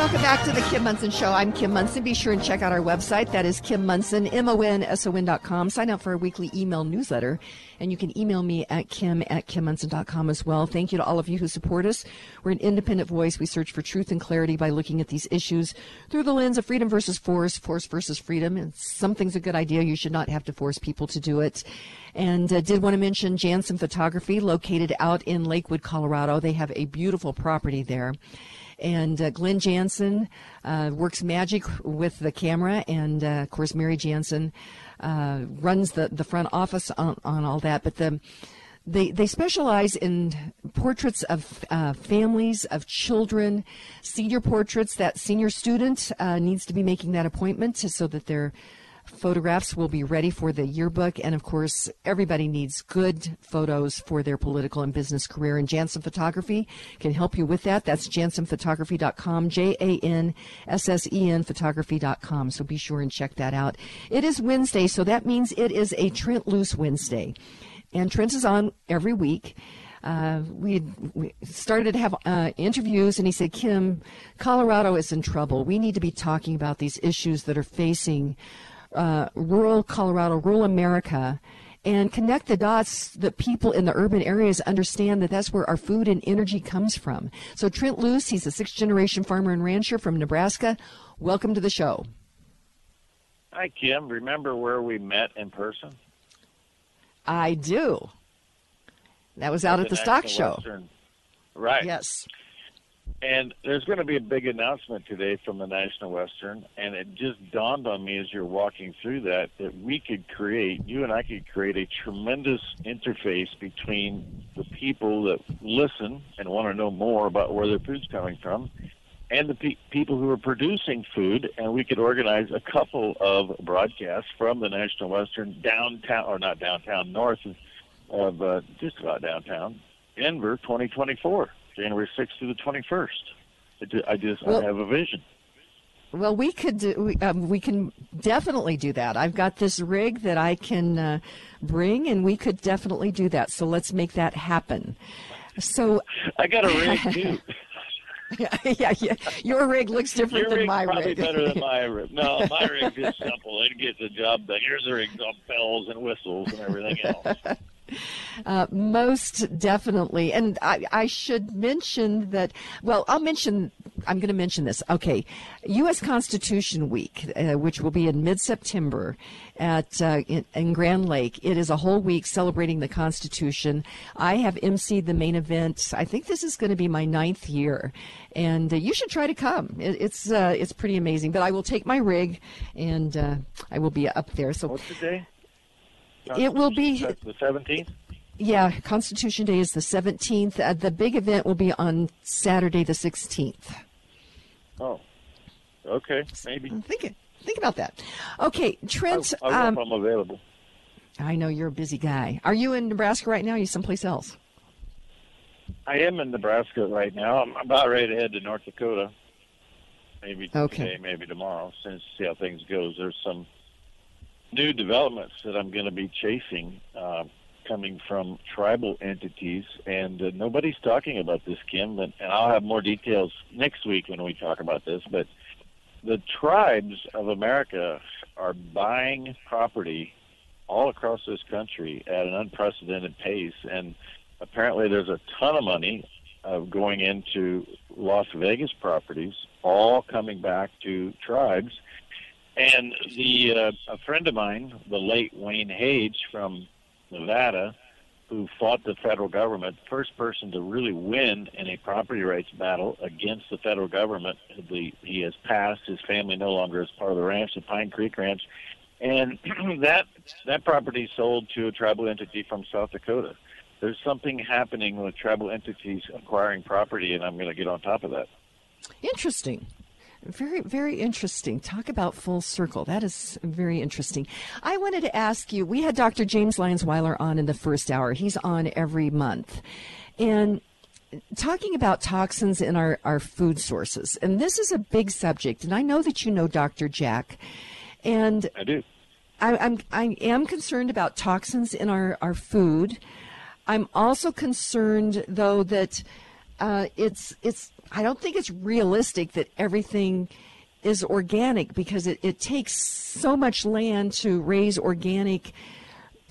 Welcome back to the Kim Monson Show. I'm Kim Monson. Be sure and check out our website. That is Kim Monson, M-O-N-S-O-N dot com. Sign up for our weekly email newsletter. And you can email me at kim at kimmonson.com as well. Thank you to all of you who support us. We're an independent voice. We search for truth and clarity by looking at these issues through the lens of freedom versus force, force versus freedom. And something's a good idea. You should not have to force people to do it. And uh, did want to mention Janssen Photography, located out in Lakewood, Colorado. They have a beautiful property there. And uh, Glenn Janssen uh, works magic with the camera, and uh, of course Mary Janssen uh, runs the, the front office on, on all that. But the they they specialize in portraits of uh, families, of children, senior portraits. That senior student uh, needs to be making that appointment so that they're photographs will be ready for the yearbook. And of course, everybody needs good photos for their political and business career. And Janssen Photography can help you with that. That's janssenphotography.com, J A N S S E N photography.com. So be sure and check that out. It is Wednesday, so that means it is a Trent Loos Wednesday. And Trent is on every week. Uh, we, we, started to have uh, interviews, and he said, Kim, Colorado is in trouble. We need to be talking about these issues that are facing uh, rural Colorado, rural America, and connect the dots that people in the urban areas understand that that's where our food and energy comes from. So Trent Loos, he's a sixth generation farmer and rancher from Nebraska. Welcome to the show. Hi, Kim. Remember where we met in person? I do. That was out at, at the, the stock show. Western. Right. Yes. And there's going to be a big announcement today from the National Western, and it just dawned on me as you're walking through that that we could create, you and I could create a tremendous interface between the people that listen and want to know more about where their food's coming from, and the pe- people who are producing food, and we could organize a couple of broadcasts from the National Western downtown, or not downtown, north of, uh, just about downtown, Denver, 2024. January 6th to the 21st. I just well, I have a vision. Well, we could do, we, um, we can definitely do that. I've got this rig that I can uh, bring, and we could definitely do that. So let's make that happen. So I got a rig too. yeah, yeah, yeah. Your rig looks different Your than my probably rig. better than my rig. No, my rig is simple. It gets the job done. Here's a rig on bells and whistles and everything else. Uh, most definitely. And I, I, should mention that, well, I'll mention, I'm going to mention this. Okay. U.S. Constitution Week, uh, which will be in mid September at uh, in, in, Grand Lake. It is a whole week celebrating the Constitution. I have emceed the main event. I think this is going to be my ninth year. And uh, you should try to come. It, it's uh, it's pretty amazing. But I will take my rig and uh, I will be up there. So what's the day? It will be the 17th. Yeah, Constitution Day is the 17th. Uh, the big event will be on Saturday, the 16th. Oh, okay, maybe. Think think about that. Okay, Trent. I, I um, I'm available. I know you're a busy guy. Are you in Nebraska right now? Are you someplace else? I am in Nebraska right now. I'm about ready to head to North Dakota. Maybe okay. today, maybe tomorrow. Since see how things goes. There's some new developments that I'm going to be chasing uh, coming from tribal entities, and uh, nobody's talking about this, Kim. And, and I'll have more details next week when we talk about this. But the tribes of America are buying property all across this country at an unprecedented pace, and apparently there's a ton of money uh, going into Las Vegas properties, all coming back to tribes and the uh, a friend of mine, the late Wayne Hage from Nevada, who fought the federal government, first person to really win in a property rights battle against the federal government. The, he has passed. His family no longer is part of the ranch, the Pine Creek Ranch, and that that property sold to a tribal entity from South Dakota. There's something happening with tribal entities acquiring property, and I'm going to get on top of that. Interesting. Very, very interesting. Talk about full circle. That is very interesting. I wanted to ask you we had Dr. James Lyons-Weiler on in the first hour. He's on every month. And talking about toxins in our, our food sources. And this is a big subject. And I know that you know Dr. Jack. And I do. I, I'm, I am concerned about toxins in our, our food. I'm also concerned, though, that uh, it's it's. I don't think it's realistic that everything is organic because it, it takes so much land to raise organic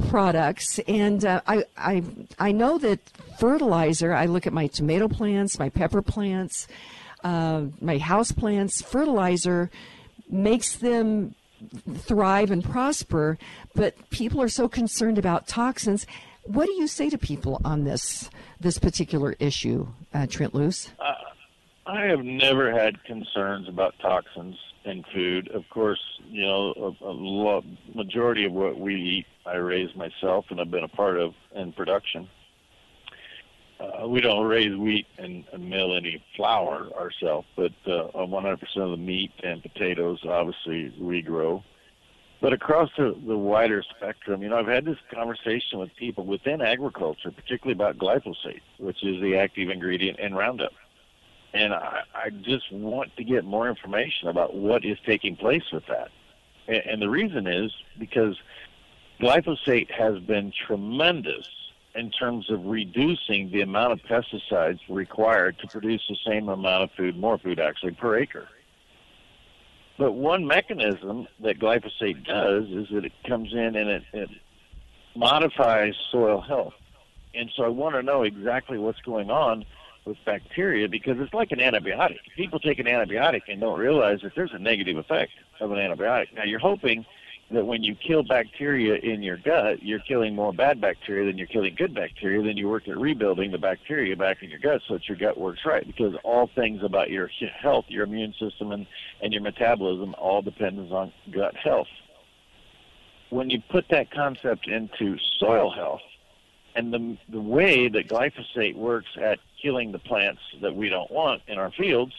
products. And uh, I, I I know that fertilizer I look at my tomato plants my pepper plants uh, my house plants fertilizer makes them thrive and prosper but people are so concerned about toxins. What do you say to people on this this particular issue uh, Trent Loos uh, I have never had concerns about toxins in food. Of course, you know, a, a lo- majority of what we eat, I raise myself and I've been a part of in production. Uh, we don't raise wheat and, and mill any flour ourselves, but uh, 100% of the meat and potatoes, obviously, we grow. But across the, the wider spectrum, you know, I've had this conversation with people within agriculture, particularly about glyphosate, which is the active ingredient in Roundup and I, I just want to get more information about what is taking place with that. And, and the reason is because glyphosate has been tremendous in terms of reducing the amount of pesticides required to produce the same amount of food, more food actually, per acre. But one mechanism that glyphosate does is that it comes in and it, it modifies soil health. And so I want to know exactly what's going on with bacteria because it's like an antibiotic. People take an antibiotic and don't realize that there's a negative effect of an antibiotic. Now you're hoping that when you kill bacteria in your gut, you're killing more bad bacteria than you're killing good bacteria. Then you work at rebuilding the bacteria back in your gut so that your gut works right. Because all things about your health, your immune system, and, and your metabolism all depends on gut health. When you put that concept into soil health, and the the way that glyphosate works at killing the plants that we don't want in our fields,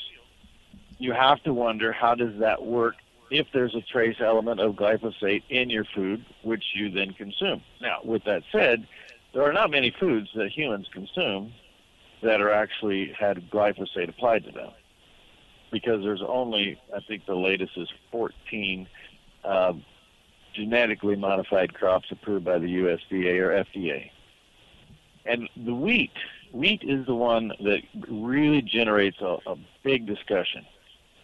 you have to wonder how does that work if there's a trace element of glyphosate in your food, which you then consume. Now, with that said, there are not many foods that humans consume that are actually had glyphosate applied to them, because there's only I think the latest is 14 uh, genetically modified crops approved by the USDA or FDA. And the wheat, wheat is the one that really generates a, a big discussion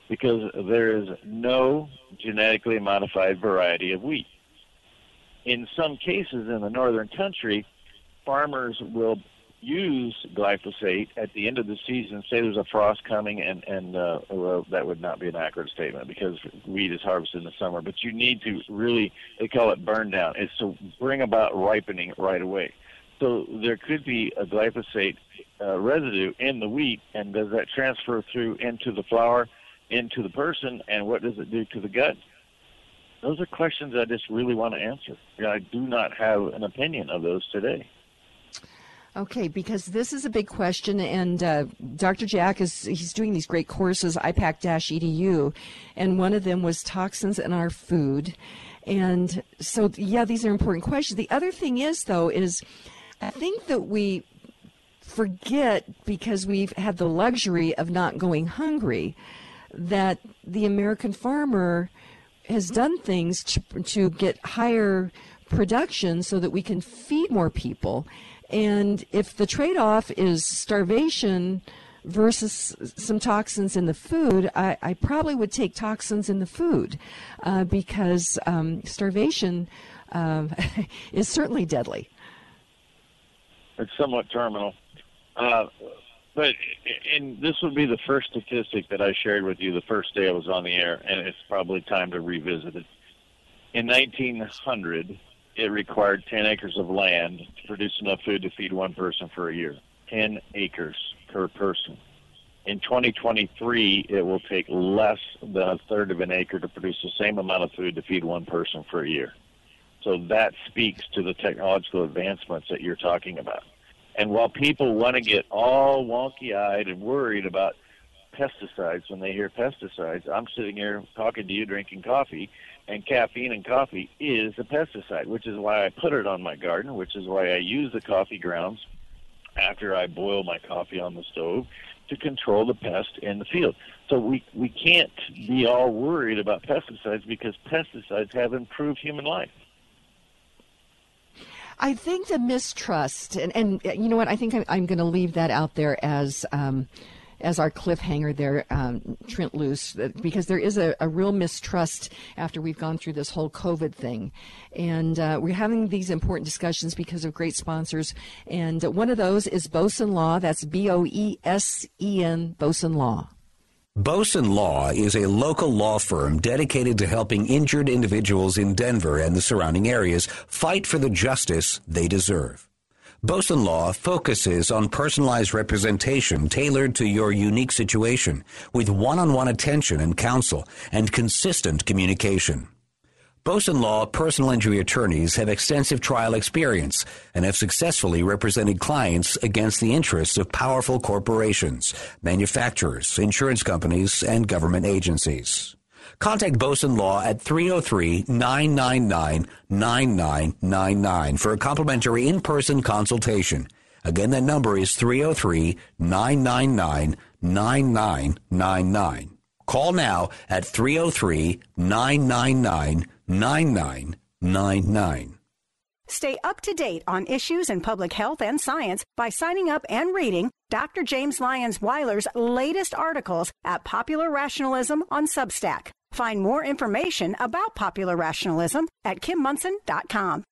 because there is no genetically modified variety of wheat. In some cases in the northern country, farmers will use glyphosate at the end of the season. Say there's a frost coming, and and uh, well, that would not be an accurate statement because wheat is harvested in the summer. But you need to really they call it burn down. It's to bring about ripening right away. So there could be a glyphosate uh, residue in the wheat, and does that transfer through into the flour, into the person, and what does it do to the gut? Those are questions I just really want to answer. I do not have an opinion of those today. Okay, because this is a big question, and uh, Dr. Jack is he's doing these great courses, IPAK-edu, and one of them was toxins in our food, and so yeah, these are important questions. The other thing is though is I think that we forget because we've had the luxury of not going hungry that the American farmer has done things to, to get higher production so that we can feed more people. And if the trade off is starvation versus some toxins in the food, I, I probably would take toxins in the food uh, because um, starvation uh, is certainly deadly. It's somewhat terminal. Uh, but and this would be the first statistic that I shared with you the first day I was on the air, and it's probably time to revisit it. In 1900, it required 10 acres of land to produce enough food to feed one person for a year. 10 acres per person. In 2023, it will take less than a third of an acre to produce the same amount of food to feed one person for a year. So that speaks to the technological advancements that you're talking about. And while people want to get all wonky eyed and worried about pesticides when they hear pesticides, I'm sitting here talking to you drinking coffee, and caffeine in coffee is a pesticide, which is why I put it on my garden, which is why I use the coffee grounds after I boil my coffee on the stove to control the pest in the field. So we, we can't be all worried about pesticides because pesticides have improved human life. I think the mistrust, and, and you know what? I think I'm, I'm going to leave that out there as. Um, as our cliffhanger there, um, Trent Loos, because there is a, a, real mistrust after we've gone through this whole COVID thing. And uh, we're having these important discussions because of great sponsors. And one of those is Boesen Law. That's B O E S E N, Boesen Law. Boesen Law is a local law firm dedicated to helping injured individuals in Denver and the surrounding areas fight for the justice they deserve. Boesen Law focuses on personalized representation tailored to your unique situation with one-on-one attention and counsel and consistent communication. Boesen Law personal injury attorneys have extensive trial experience and have successfully represented clients against the interests of powerful corporations, manufacturers, insurance companies, and government agencies. Contact Boesen Law at 303-999-9999 for a complimentary in-person consultation. Again, that number is 303-999-9999. Call now at 303 999 9999. Stay up to date on issues in public health and science by signing up and reading Dr. James Lyons-Weiler's latest articles at Popular Rationalism on Substack. Find more information about popular rationalism at kimmonson.com.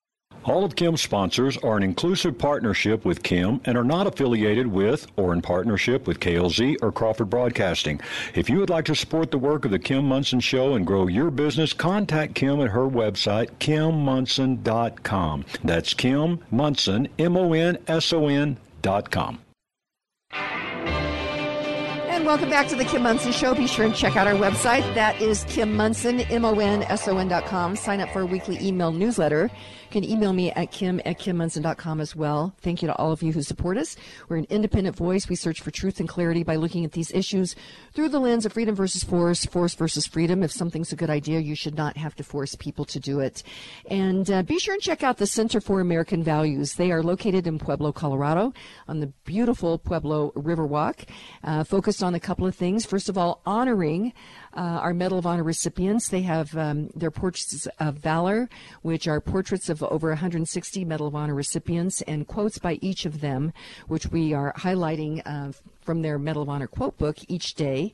All of Kim's sponsors are an inclusive partnership with Kim and are not affiliated with or in partnership with KLZ or Crawford Broadcasting. If you would like to support the work of the Kim Monson Show and grow your business, contact Kim at her website, kimmonson.com. That's Kim Monson, M O N S O N dot com. And welcome back to the Kim Monson Show. Be sure and check out our website. That is Kim Monson, M O N S O N dot com. Sign up for a weekly email newsletter can email me at kim at kimmonson.com as well. Thank you to all of you who support us. We're an independent voice. We search for truth and clarity by looking at these issues through the lens of freedom versus force, force versus freedom. If something's a good idea, you should not have to force people to do it. And uh, be sure and check out the Center for American Values. They are located in Pueblo, Colorado, on the beautiful Pueblo Riverwalk, uh, focused on a couple of things. First of all, honoring our Medal of Honor recipients. They have um, their portraits of valor, which are portraits of over 160 Medal of Honor recipients and quotes by each of them, which we are highlighting uh, from their Medal of Honor quote book each day.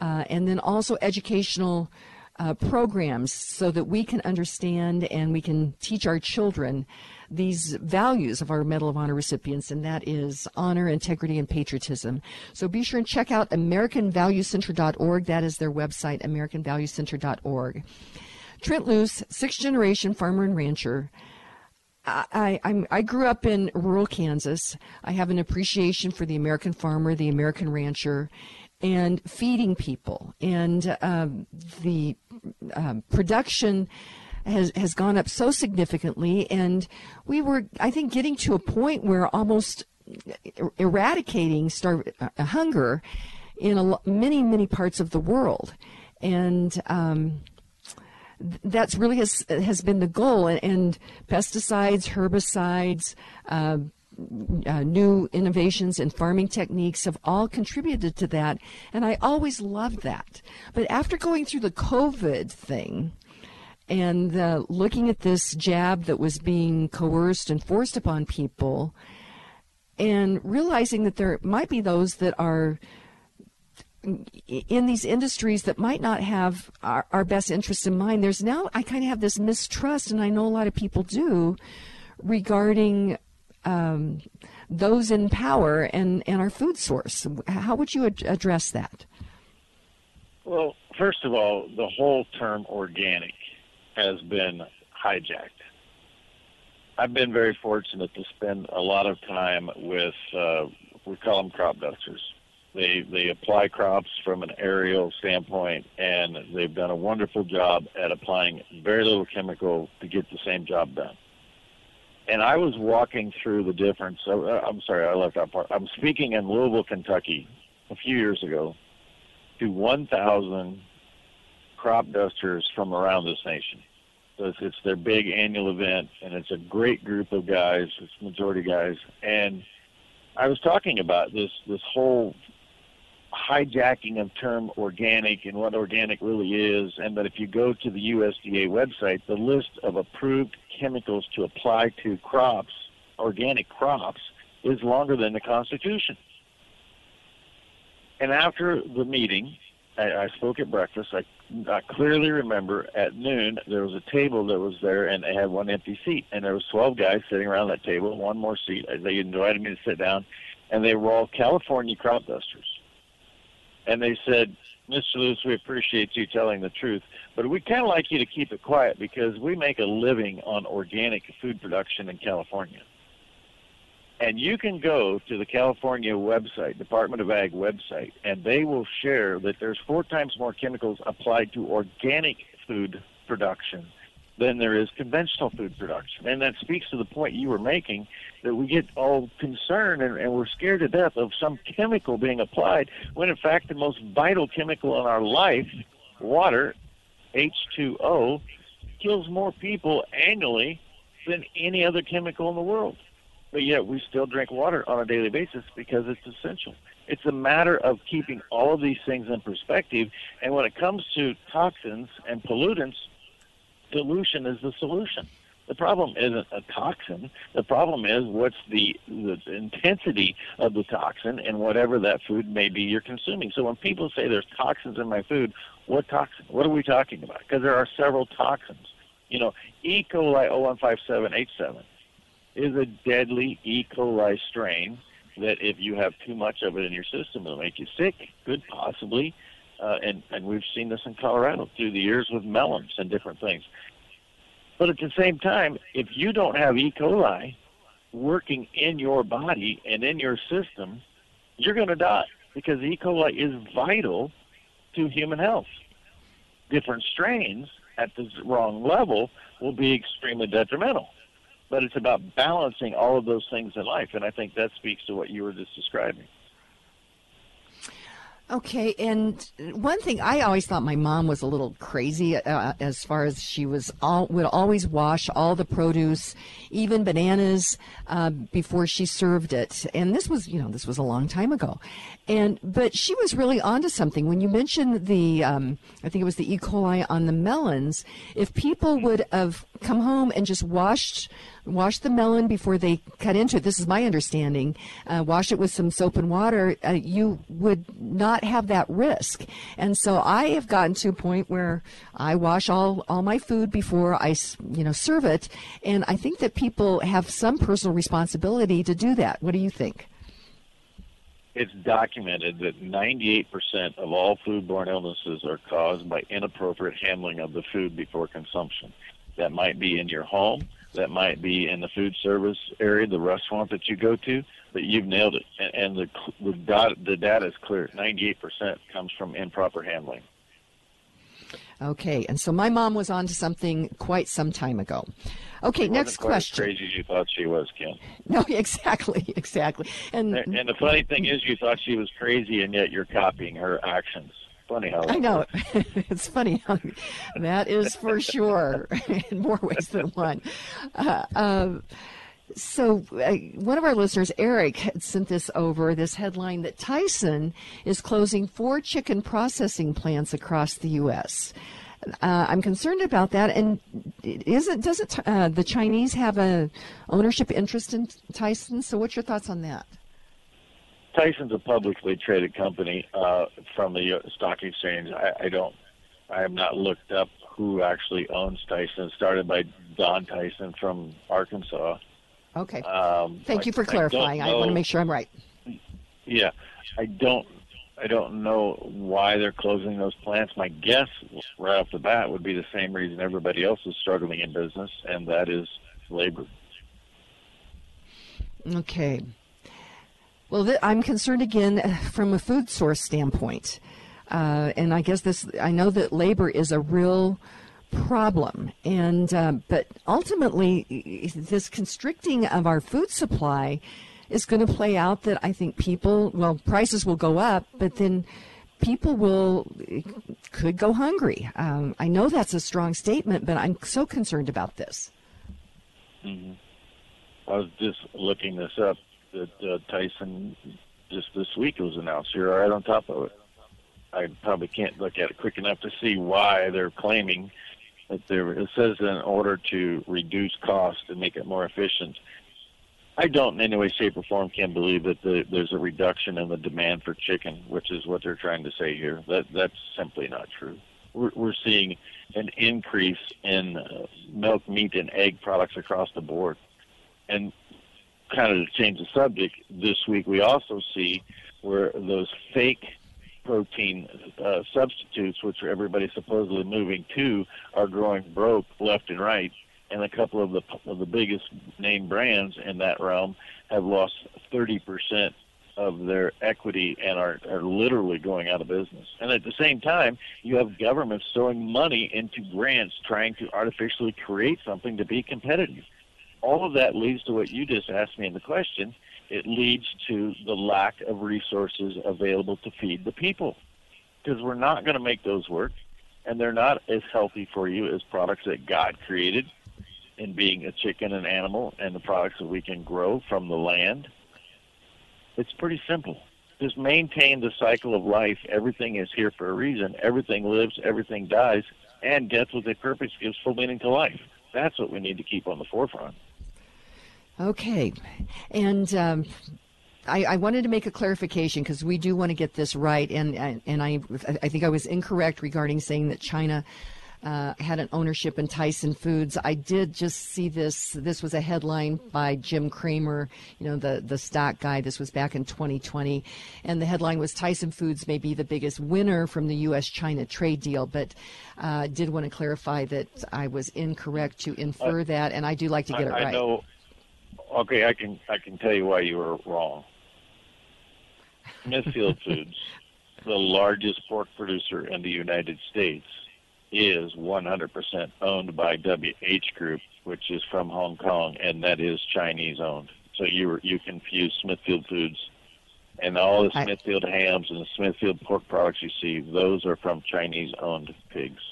Uh, and then also educational uh, programs so that we can understand and we can teach our children these values of our Medal of Honor recipients, and that is honor, integrity, and patriotism. So be sure and check out AmericanValueCenter.org. That is their website, AmericanValueCenter.org. Trent Loos, sixth generation farmer and rancher. I, I'm, I, grew up in rural Kansas. I have an appreciation for the American farmer, the American rancher, and feeding people. And um, the um, production has has gone up so significantly, and we were, I think, getting to a point where almost eradicating star- uh, hunger in a, many many parts of the world, and. Um, that's really has has been the goal, and, and pesticides, herbicides, uh, uh, new innovations in farming techniques have all contributed to that, and I always loved that. But after going through the COVID thing, and uh, looking at this jab that was being coerced and forced upon people, and realizing that there might be those that are in these industries that might not have our, our best interests in mind. There's now, I kind of have this mistrust, and I know a lot of people do, regarding um, those in power and, and our food source. How would you ad- address that? Well, first of all, the whole term organic has been hijacked. I've been very fortunate to spend a lot of time with uh, we call them crop dusters. They they apply crops from an aerial standpoint, and they've done a wonderful job at applying very little chemical to get the same job done. And I was walking through the difference. Uh, I'm sorry, I left out part. I'm speaking in Louisville, Kentucky, a few years ago, to 1,000 crop dusters from around this nation. So it's, their big annual event, and it's a great group of guys. It's majority guys, and I was talking about this this whole hijacking of term organic and what organic really is, and that if you go to the USDA website, the list of approved chemicals to apply to crops, organic crops, is longer than the Constitution. And after the meeting, I, I spoke at breakfast. I, I clearly remember at noon there was a table that was there, and they had one empty seat, and there was twelve guys sitting around that table, one more seat. They invited me to sit down, and they were all California crop dusters. And they said, Mr. Lewis, we appreciate you telling the truth, but we kind of like you to keep it quiet because we make a living on organic food production in California. And you can go to the California website, Department of Ag website, and they will share that there's four times more chemicals applied to organic food production than there is conventional food production. And that speaks to the point you were making that we get all concerned and, and we're scared to death of some chemical being applied when in fact the most vital chemical in our life, water, H2O, kills more people annually than any other chemical in the world but yet we still drink water on a daily basis because it's essential. It's a matter of keeping all of these things in perspective. And when it comes to toxins and pollutants, dilution is the solution. The problem isn't a toxin. The problem is what's the, the intensity of the toxin and whatever that food may be you're consuming. So when people say there's toxins in my food, what toxin? What are we talking about? Because there are several toxins. You know, E. coli 0157H7 is a deadly E. coli strain that if you have too much of it in your system, it'll make you sick. Could possibly, uh, and and we've seen this in Colorado through the years with melons and different things. But at the same time, if you don't have E. coli working in your body and in your system, you're going to die because E. coli is vital to human health. Different strains at the wrong level will be extremely detrimental but it's about balancing all of those things in life. And I think that speaks to what you were just describing. Okay, and one thing I always thought my mom was a little crazy uh, as far as she was all would always wash all the produce, even bananas, uh, before she served it. And this was, you know, this was a long time ago. And but she was really onto something when you mentioned the, um, I think it was the E. coli on the melons. If people would have come home and just washed wash the melon before they cut into it. This is my understanding. Uh, wash it with some soap and water. Uh, you would not have that risk. And so I have gotten to a point where I wash all, all my food before I, you know, serve it. And I think that people have some personal responsibility to do that. What do you think? It's documented that 98% of all foodborne illnesses are caused by inappropriate handling of the food before consumption. That might be in your home that might be in the food service area, the restaurant that you go to, but you've nailed it. And, and the the data, the data is clear. 98% comes from improper handling. Okay, and so my mom was on to something quite some time ago. Okay, next question. crazy as you thought she was, Kim. No, exactly, exactly. And and the funny thing is, you thought she was crazy, and yet you're copying her actions funny how I know. it's funny how that is for sure in more ways than one. Uh, um, so, uh, one of our listeners, Eric, had sent this over this headline that Tyson is closing four chicken processing plants across the U.S. Uh, I'm concerned about that. And isn't doesn't uh, the Chinese have a ownership interest in Tyson? So, what's your thoughts on that? Tyson's a publicly traded company uh, from the stock exchange. I, I don't, I have not looked up who actually owns Tyson. It started by Don Tyson from Arkansas. Okay. Um, Thank you for clarifying. I, I want to make sure I'm right. Yeah, I don't. I don't know why they're closing those plants. My guess, right off the bat, would be the same reason everybody else is struggling in business, and that is labor. Okay. Well, th- I'm concerned again uh, from a food source standpoint. Uh, and I guess this, I know that labor is a real problem. And, uh, but ultimately, this constricting of our food supply is going to play out that I think people, well, prices will go up, but then people will, could go hungry. Um, I know that's a strong statement, but I'm so concerned about this. Mm-hmm. I was just looking this up that uh, Tyson just this week was announced. You're right on top of it. I probably can't look at it quick enough to see why they're claiming that there. It says in order to reduce cost and make it more efficient. I don't in any way, shape, or form can believe that the, there's a reduction in the demand for chicken, which is what they're trying to say here. That that's simply not true. We're, we're seeing an increase in uh, milk, meat, and egg products across the board. And kind of to change the subject, this week we also see where those fake protein uh, substitutes, which everybody's supposedly moving to, are growing broke left and right. And a couple of the of the biggest name brands in that realm have lost 30% of their equity and are, are literally going out of business. And at the same time, you have governments throwing money into grants trying to artificially create something to be competitive. All of that leads to what you just asked me in the question. It leads to the lack of resources available to feed the people because we're not going to make those work and they're not as healthy for you as products that God created in being a chicken and animal and the products that we can grow from the land it's pretty simple. Just maintain the cycle of life. Everything is here for a reason. Everything lives, everything dies, and death with a purpose gives full meaning to life. That's what we need to keep on the forefront. Okay. And um, I, I, wanted to make a clarification because we do want to get this right. And, and I, I think I was incorrect regarding saying that China uh, had an ownership in Tyson Foods. I did just see this. This was a headline by Jim Cramer, you know, the, the stock guy. This was back in 2020. And the headline was Tyson Foods may be the biggest winner from the U.S. China trade deal. But uh, did want to clarify that I was incorrect to infer uh, that. And I do like to get I, it right. I know. Okay, I can I can tell you why you were wrong. Smithfield Foods, the largest pork producer in the United States, is 100% owned by WH Group, which is from Hong Kong, and that is Chinese owned. So you you confuse Smithfield Foods and all the Smithfield hams and the Smithfield pork products you see; those are from Chinese owned pigs.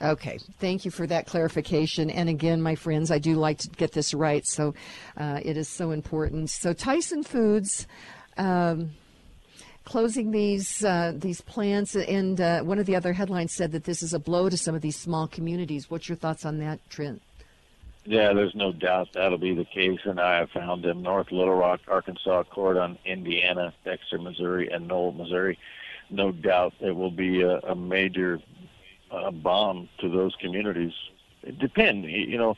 Okay, thank you for that clarification. And again, my friends, I do like to get this right, so uh, it is so important. So Tyson Foods. Um, closing these uh, these plants. And uh, one of the other headlines said that this is a blow to some of these small communities. What's your thoughts on that, Trent? Yeah, there's no doubt that'll be the case, and I have found them North Little Rock, Arkansas, Corydon, Indiana, Dexter, Missouri, and Noel, Missouri. No doubt it will be a, a major uh, bomb to those communities. It depends, you know.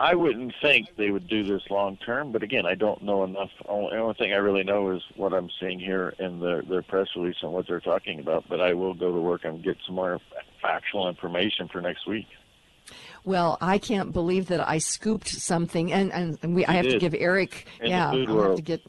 I wouldn't think they would do this long term, but again, I don't know enough. The only thing I really know is what I'm seeing here in their their press release and what they're talking about. But I will go to work and get some more factual information for next week. Well, I can't believe that I scooped something, and and we, I have did. to give Eric. In yeah, I have to get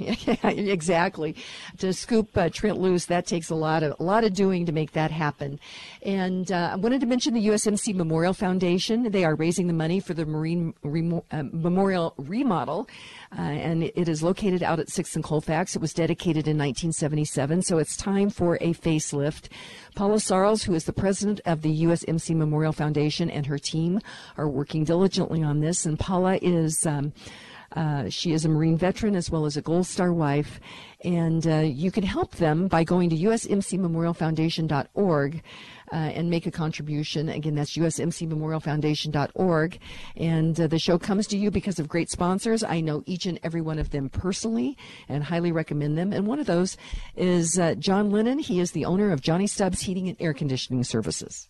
exactly. To scoop uh, Trent Loos, that takes a lot of a lot of doing to make that happen. And uh, I wanted to mention the USMC Memorial Foundation. They are raising the money for the Marine Remo- uh, Memorial remodel, uh, and it is located out at Sixth and Colfax. It was dedicated in 1977, so it's time for a facelift. Paula Sarles, who is the president of the USMC Memorial Foundation, and her team are working diligently on this. And Paula is. Um, uh, she is a Marine veteran as well as a Gold Star wife. And uh, you can help them by going to usmcmemorialfoundation.org uh, and make a contribution. Again, that's usmcmemorialfoundation.org. And uh, the show comes to you because of great sponsors. I know each and every one of them personally and highly recommend them. And one of those is uh, John Lennon. He is the owner of Johnny Stubbs Heating and Air Conditioning Services.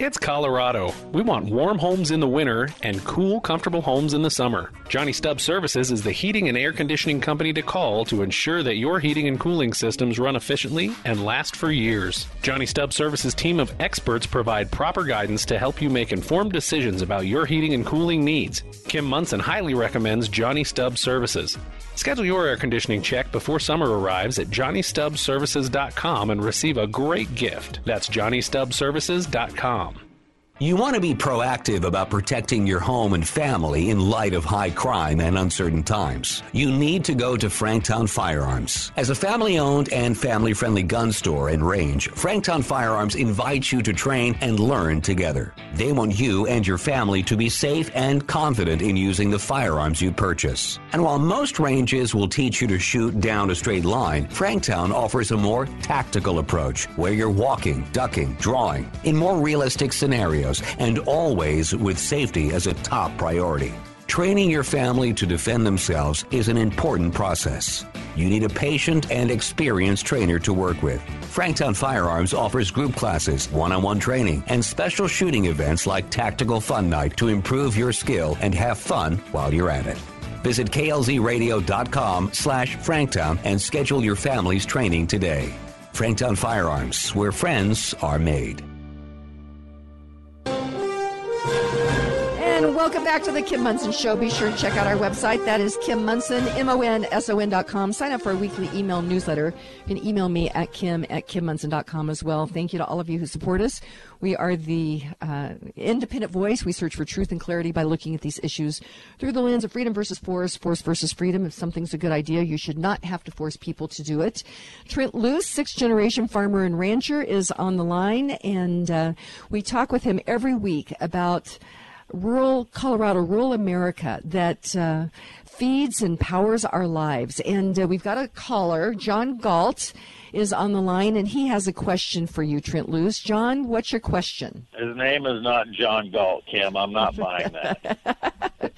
It's Colorado. We want warm homes in the winter and cool, comfortable homes in the summer. Johnny Stubbs Services is the heating and air conditioning company to call to ensure that your heating and cooling systems run efficiently and last for years. Johnny Stubbs Services team of experts provide proper guidance to help you make informed decisions about your heating and cooling needs. Kim Monson highly recommends Johnny Stubbs Services. Schedule your air conditioning check before summer arrives at JohnnyStubbsServices.com and receive a great gift. That's JohnnyStubbsServices.com. You want to be proactive about protecting your home and family in light of high crime and uncertain times. You need to go to Franktown Firearms. As a family owned and family friendly gun store and range, Franktown Firearms invites you to train and learn together. They want you and your family to be safe and confident in using the firearms you purchase. And while most ranges will teach you to shoot down a straight line, Franktown offers a more tactical approach where you're walking, ducking, drawing in more realistic scenarios and always with safety as a top priority. Training your family to defend themselves is an important process. You need a patient and experienced trainer to work with. Franktown Firearms offers group classes, one-on-one training, and special shooting events like Tactical Fun Night to improve your skill and have fun while you're at it. Visit klzradio.com slash franktown and schedule your family's training today. Franktown Firearms, where friends are made. Welcome back to the Kim Monson Show. Be sure to check out our website. That is Kim Monson, M-O-N-S-O-N dot com. Sign up for our weekly email newsletter. You can email me at kim at kimmonson.com as well. Thank you to all of you who support us. We are the uh, independent voice. We search for truth and clarity by looking at these issues through the lens of freedom versus force, force versus freedom. If something's a good idea, you should not have to force people to do it. Trent Loos, sixth generation farmer and rancher, is on the line, and uh, we talk with him every week about rural Colorado, rural America that uh, feeds and powers our lives. And uh, we've got a caller, John Galt is on the line, and he has a question for you, Trent Loos. John, what's your question? His name is not John Galt, Kim. I'm not buying that.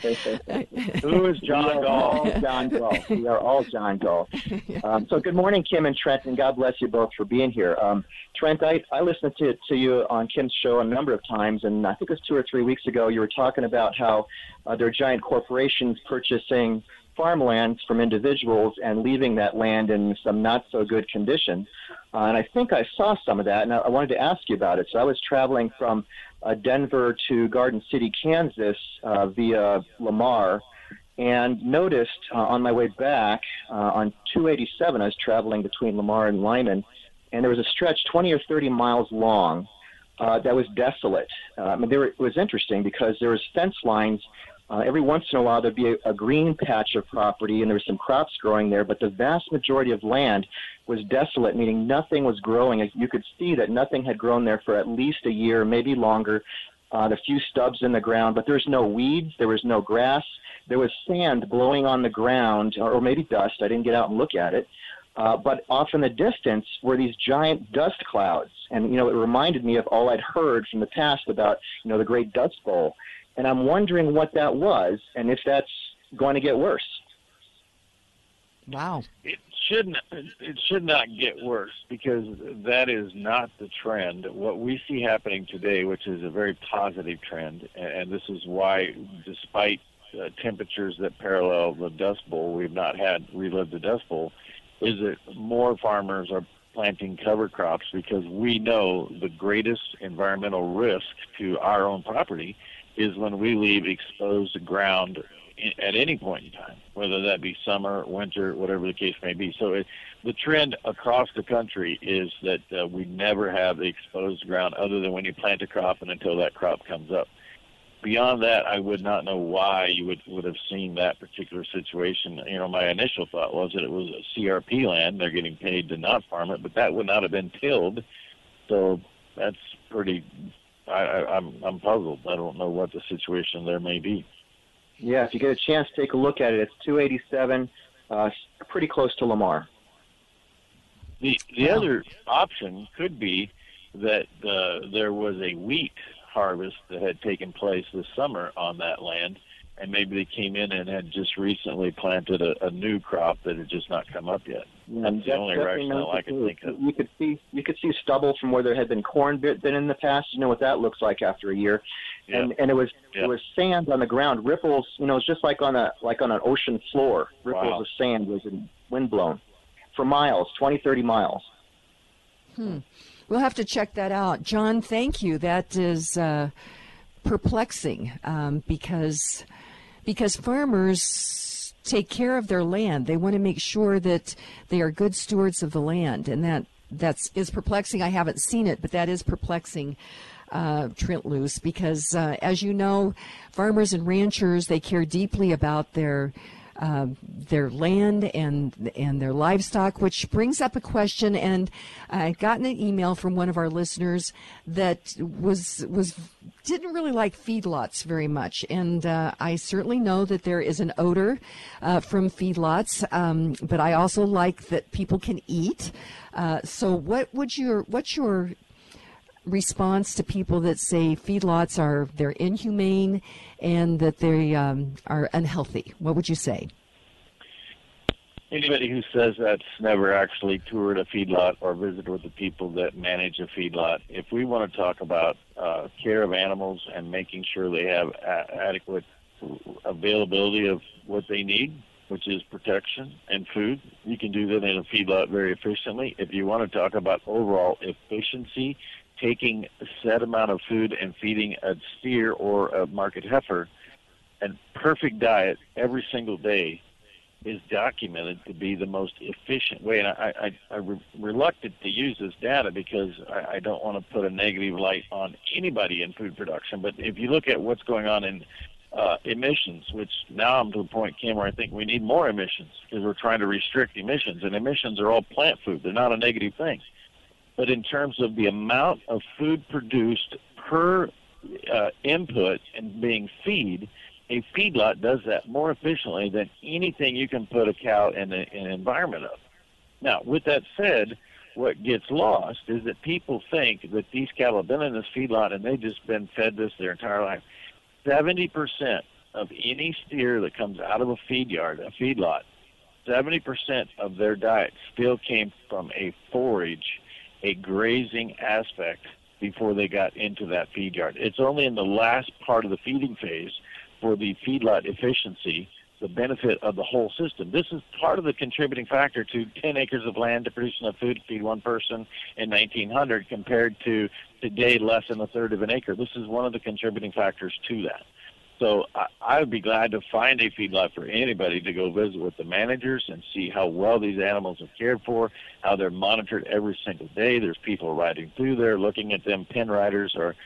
Who is John we Galt? All John Galt. We are all John Galt. Um, so good morning, Kim and Trent, and God bless you both for being here. Um, Trent, I, I listened to, to you on Kim's show a number of times, and I think it was two or three weeks ago. You were talking about how uh, there are giant corporations purchasing farmlands from individuals and leaving that land in some not so good condition. Uh, and I think I saw some of that, and I, I wanted to ask you about it. So I was traveling from uh, Denver to Garden City, Kansas, uh, via Lamar, and noticed uh, on my way back uh, on 287, I was traveling between Lamar and Limon, and there was a stretch 20 or 30 miles long uh, that was desolate. Uh, I mean, there, it was interesting because there was fence lines. Uh, every once in a while, there'd be a, a green patch of property, and there was some crops growing there. But the vast majority of land was desolate, meaning nothing was growing. You could see that nothing had grown there for at least a year, maybe longer. Uh, the few stubs in the ground, but there's no weeds, there was no grass, there was sand blowing on the ground, or, or maybe dust. I didn't get out and look at it. Uh, but off in the distance were these giant dust clouds. And, you know, it reminded me of all I'd heard from the past about, you know, the Great Dust Bowl. And I'm wondering what that was and if that's going to get worse. Wow. It should not, it should not get worse because that is not the trend. What we see happening today, which is a very positive trend, and this is why, despite uh, temperatures that parallel the Dust Bowl, we've not had relived the Dust Bowl, is that more farmers are planting cover crops because we know the greatest environmental risk to our own property is when we leave exposed ground at any point in time, whether that be summer, winter, whatever the case may be. So it, the trend across the country is that uh, we never have the exposed ground other than when you plant a crop and until that crop comes up. Beyond that, I would not know why you would, would have seen that particular situation. You know, my initial thought was that it was a CRP land. They're getting paid to not farm it, but that would not have been tilled. So that's pretty. I, I, I'm I'm puzzled. I don't know what the situation there may be. Yeah, if you get a chance, take a look at it. It's 287, uh, pretty close to Lamar. The the other option could be that uh, there was a wheat harvest that had taken place this summer on that land, and maybe they came in and had just recently planted a, a new crop that had just not come up yet. Yeah, That's the only rationale I can think of. You could see you could see stubble from where there had been corn bit been in the past. You know what that looks like after a year, and and it was Yeah. it was sand on the ground, ripples. You know, it's just like on a like on an ocean floor. Ripples Wow. of sand was in wind blown for miles, 20, 30 miles. Hmm. We'll have to check that out. John, thank you. That is uh, perplexing um, because because farmers take care of their land. They want to make sure that they are good stewards of the land, and that that's is perplexing. I haven't seen it, but that is perplexing. uh, Trent Loos because, uh, as you know, farmers and ranchers they care deeply about their uh, their land and and their livestock, which brings up a question. And I got an email from one of our listeners that was was didn't really like feedlots very much, and uh, I certainly know that there is an odor uh, from feedlots, um, but I also like that people can eat. Uh, so, what would your what's your response to people that say feedlots are they're inhumane and that they um, are unhealthy? What would you say? Anybody who says that's never actually toured a feedlot or visited with the people that manage a feedlot. If we want to talk about uh, care of animals and making sure they have a- adequate availability of what they need, which is protection and food, you can do that in a feedlot very efficiently. If you want to talk about overall efficiency, taking a set amount of food and feeding a steer or a market heifer and perfect diet every single day is documented to be the most efficient way. And I, I, I'm reluctant to use this data because I, I don't want to put a negative light on anybody in food production. But if you look at what's going on in uh, emissions, which now I'm to the point, Kim, where I think we need more emissions because we're trying to restrict emissions. And emissions are all plant food, they're not a negative thing. But in terms of the amount of food produced per uh, input and being feed, a feedlot does that more efficiently than anything you can put a cow in, an environment of. Now, with that said, what gets lost is that people think that these cattle have been in this feedlot and they've just been fed this their entire life. 70% of any steer that comes out of a feed yard, a feedlot, 70% of their diet still came from a forage, a grazing aspect before they got into that feed yard. It's only in the last part of the feeding phase for the feedlot efficiency, the benefit of the whole system. This is part of the contributing factor to 10 acres of land to produce enough food to feed one person in 1900 compared to today less than a third of an acre. This is one of the contributing factors to that. So I, I would be glad to find a feedlot for anybody to go visit with the managers and see how well these animals are cared for, how they're monitored every single day. There's people riding through there looking at them. Pen riders are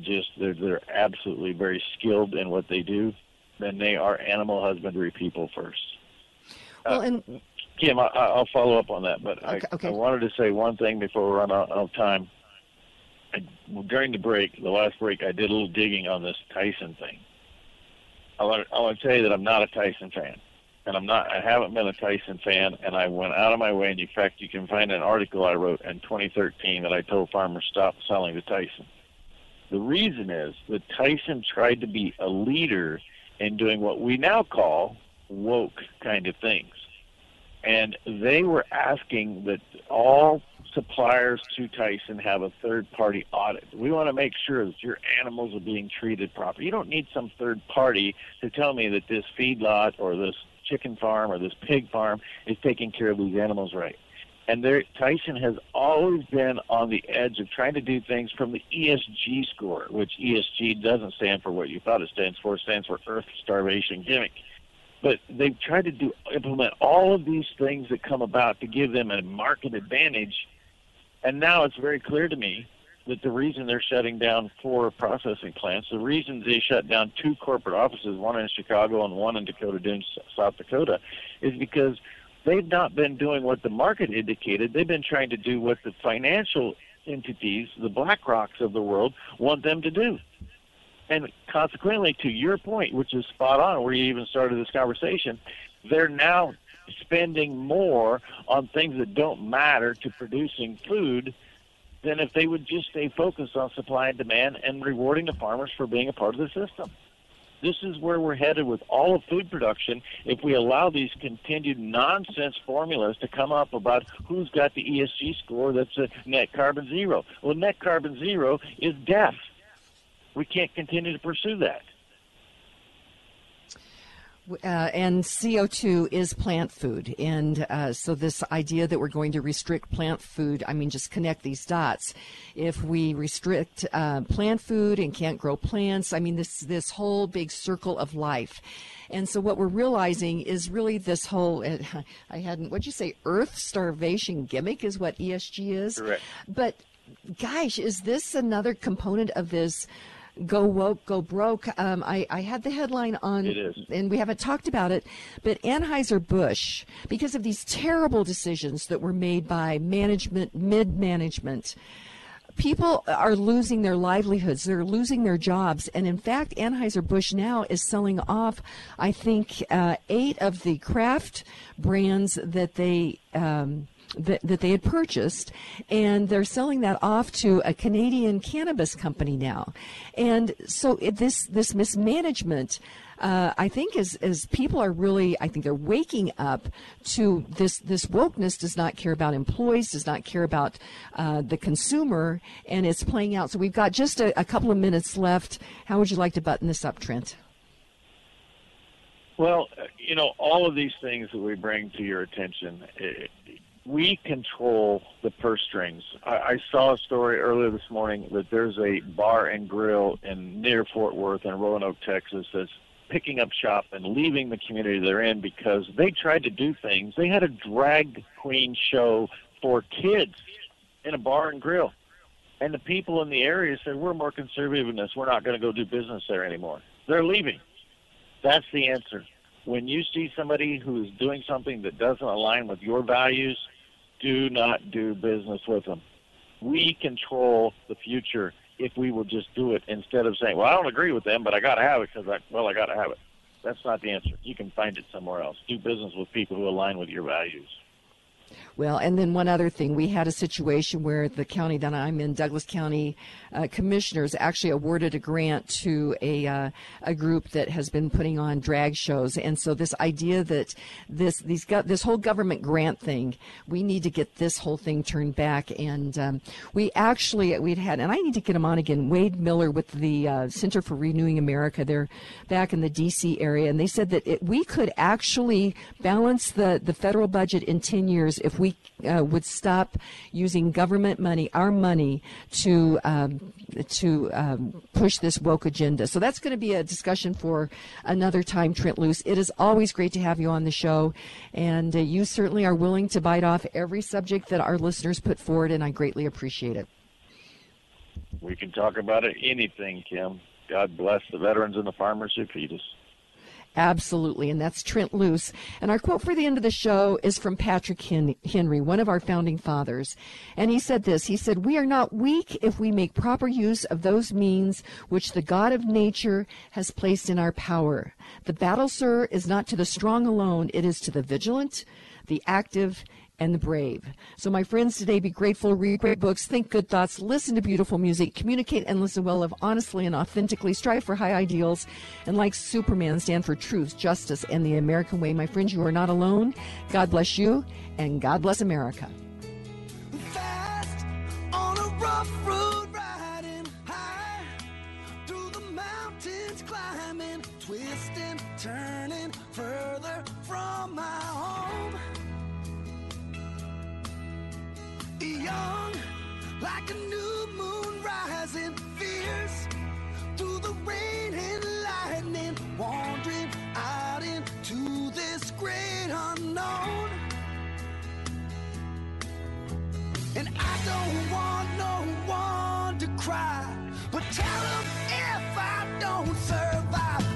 just they're they're absolutely very skilled in what they do, then they are animal husbandry people first. Well, uh, and Kim, I, I'll follow up on that, but Okay, I, okay. I wanted to say one thing before we run out of time. I, during the break, the last break, I did a little digging on this Tyson thing. I want I want to tell you that I'm not a Tyson fan, and I'm not. I haven't been a Tyson fan, and I went out of my way. And in fact, you can find an article I wrote in 2013 that I told farmers stop selling to Tyson. The reason is that Tyson tried to be a leader in doing what we now call woke kind of things. And they were asking that all suppliers to Tyson have a third party audit. We want to make sure that your animals are being treated properly. You don't need some third party to tell me that this feedlot or this chicken farm or this pig farm is taking care of these animals right. And there, Tyson has always been on the edge of trying to do things from the ESG score, which ESG doesn't stand for what you thought it stands for. It stands for Earth Starvation Gimmick. But they've tried to do implement all of these things that come about to give them a market advantage. And now it's very clear to me that the reason they're shutting down four processing plants, the reason they shut down two corporate offices, one in Chicago and one in Dakota Dunes, South Dakota, is because they've not been doing what the market indicated. They've been trying to do what the financial entities, the Black Rocks of the world, want them to do. And consequently, to your point, which is spot on, where you even started this conversation, they're now spending more on things that don't matter to producing food than if they would just stay focused on supply and demand and rewarding the farmers for being a part of the system. This is where we're headed with all of food production if we allow these continued nonsense formulas to come up about who's got the ESG score that's a net carbon zero. Well, net carbon zero is death. We can't continue to pursue that. Uh, and CO2 is plant food. And uh, so, this idea that we're going to restrict plant food, I mean, just connect these dots. If we restrict uh, plant food and can't grow plants, I mean, this, this whole big circle of life. And so, what we're realizing is really this whole, I hadn't, what'd you say, earth starvation gimmick is what ESG is? Correct. But gosh, is this another component of this? Go woke, go broke. Um, I, I had the headline on, and we haven't talked about it, but Anheuser-Busch, because of these terrible decisions that were made by management, mid-management, people are losing their livelihoods. They're losing their jobs. And in fact, Anheuser-Busch now is selling off, I think, uh, eight of the craft brands that they, um, that, that they had purchased, and they're selling that off to a Canadian cannabis company now. And so it, this this mismanagement, uh, I think, as as people are really, I think they're waking up to this this wokeness does not care about employees, does not care about uh, the consumer, and it's playing out. So we've got just a, a couple of minutes left. How would you like to button this up, Trent? Well, you know, all of these things that we bring to your attention, eh, we control the purse strings. I, I saw a story earlier this morning that there's a bar and grill in near Fort Worth in Roanoke, Texas, that's picking up shop and leaving the community they're in because they tried to do things. They had a drag queen show for kids in a bar and grill. And the people in the area said, We're more conservative in this. We're not going to go do business there anymore. They're leaving. That's the answer. When you see somebody who's doing something that doesn't align with your values, do not do business with them. We control the future if we will just do it instead of saying, "Well, I don't agree with them, but I got to have it because I well, I got to have it." That's not the answer. You can find it somewhere else. Do business with people who align with your values. Well, and then one other thing, we had a situation where the county that I'm in, Douglas County uh, commissioners, actually awarded a grant to a uh, a group that has been putting on drag shows, and so this idea that this these go- this whole government grant thing, we need to get this whole thing turned back, and um, we actually we'd had, and I need to get him on again, Wade Miller with the uh, Center for Renewing America. They're back in the D.C. area, and they said that it, we could actually balance the the federal budget in ten years if we uh, would stop using government money, our money, to um, to um, push this woke agenda. So that's going to be a discussion for another time, Trent Loos. It is always great to have you on the show, and uh, you certainly are willing to bite off every subject that our listeners put forward, and I greatly appreciate it. We can talk about it anything, Kim. God bless the veterans and the farmers who feed us. Absolutely. And that's Trent Loos. And our quote for the end of the show is from Patrick Henry, one of our founding fathers. And he said this He said, We are not weak if we make proper use of those means which the God of nature has placed in our power. The battle, sir, is not to the strong alone, it is to the vigilant, the active, and the brave. So, my friends, today be grateful, read great books, think good thoughts, listen to beautiful music, communicate and listen well, live honestly and authentically, strive for high ideals, and like Superman, stand for truth, justice, and the American way. My friends, you are not alone. God bless you, and God bless America. twisting turning further from my home young like a new moon rising fierce through the rain and lightning wandering out into this great unknown and I don't want no one to cry. But tell them if I don't survive,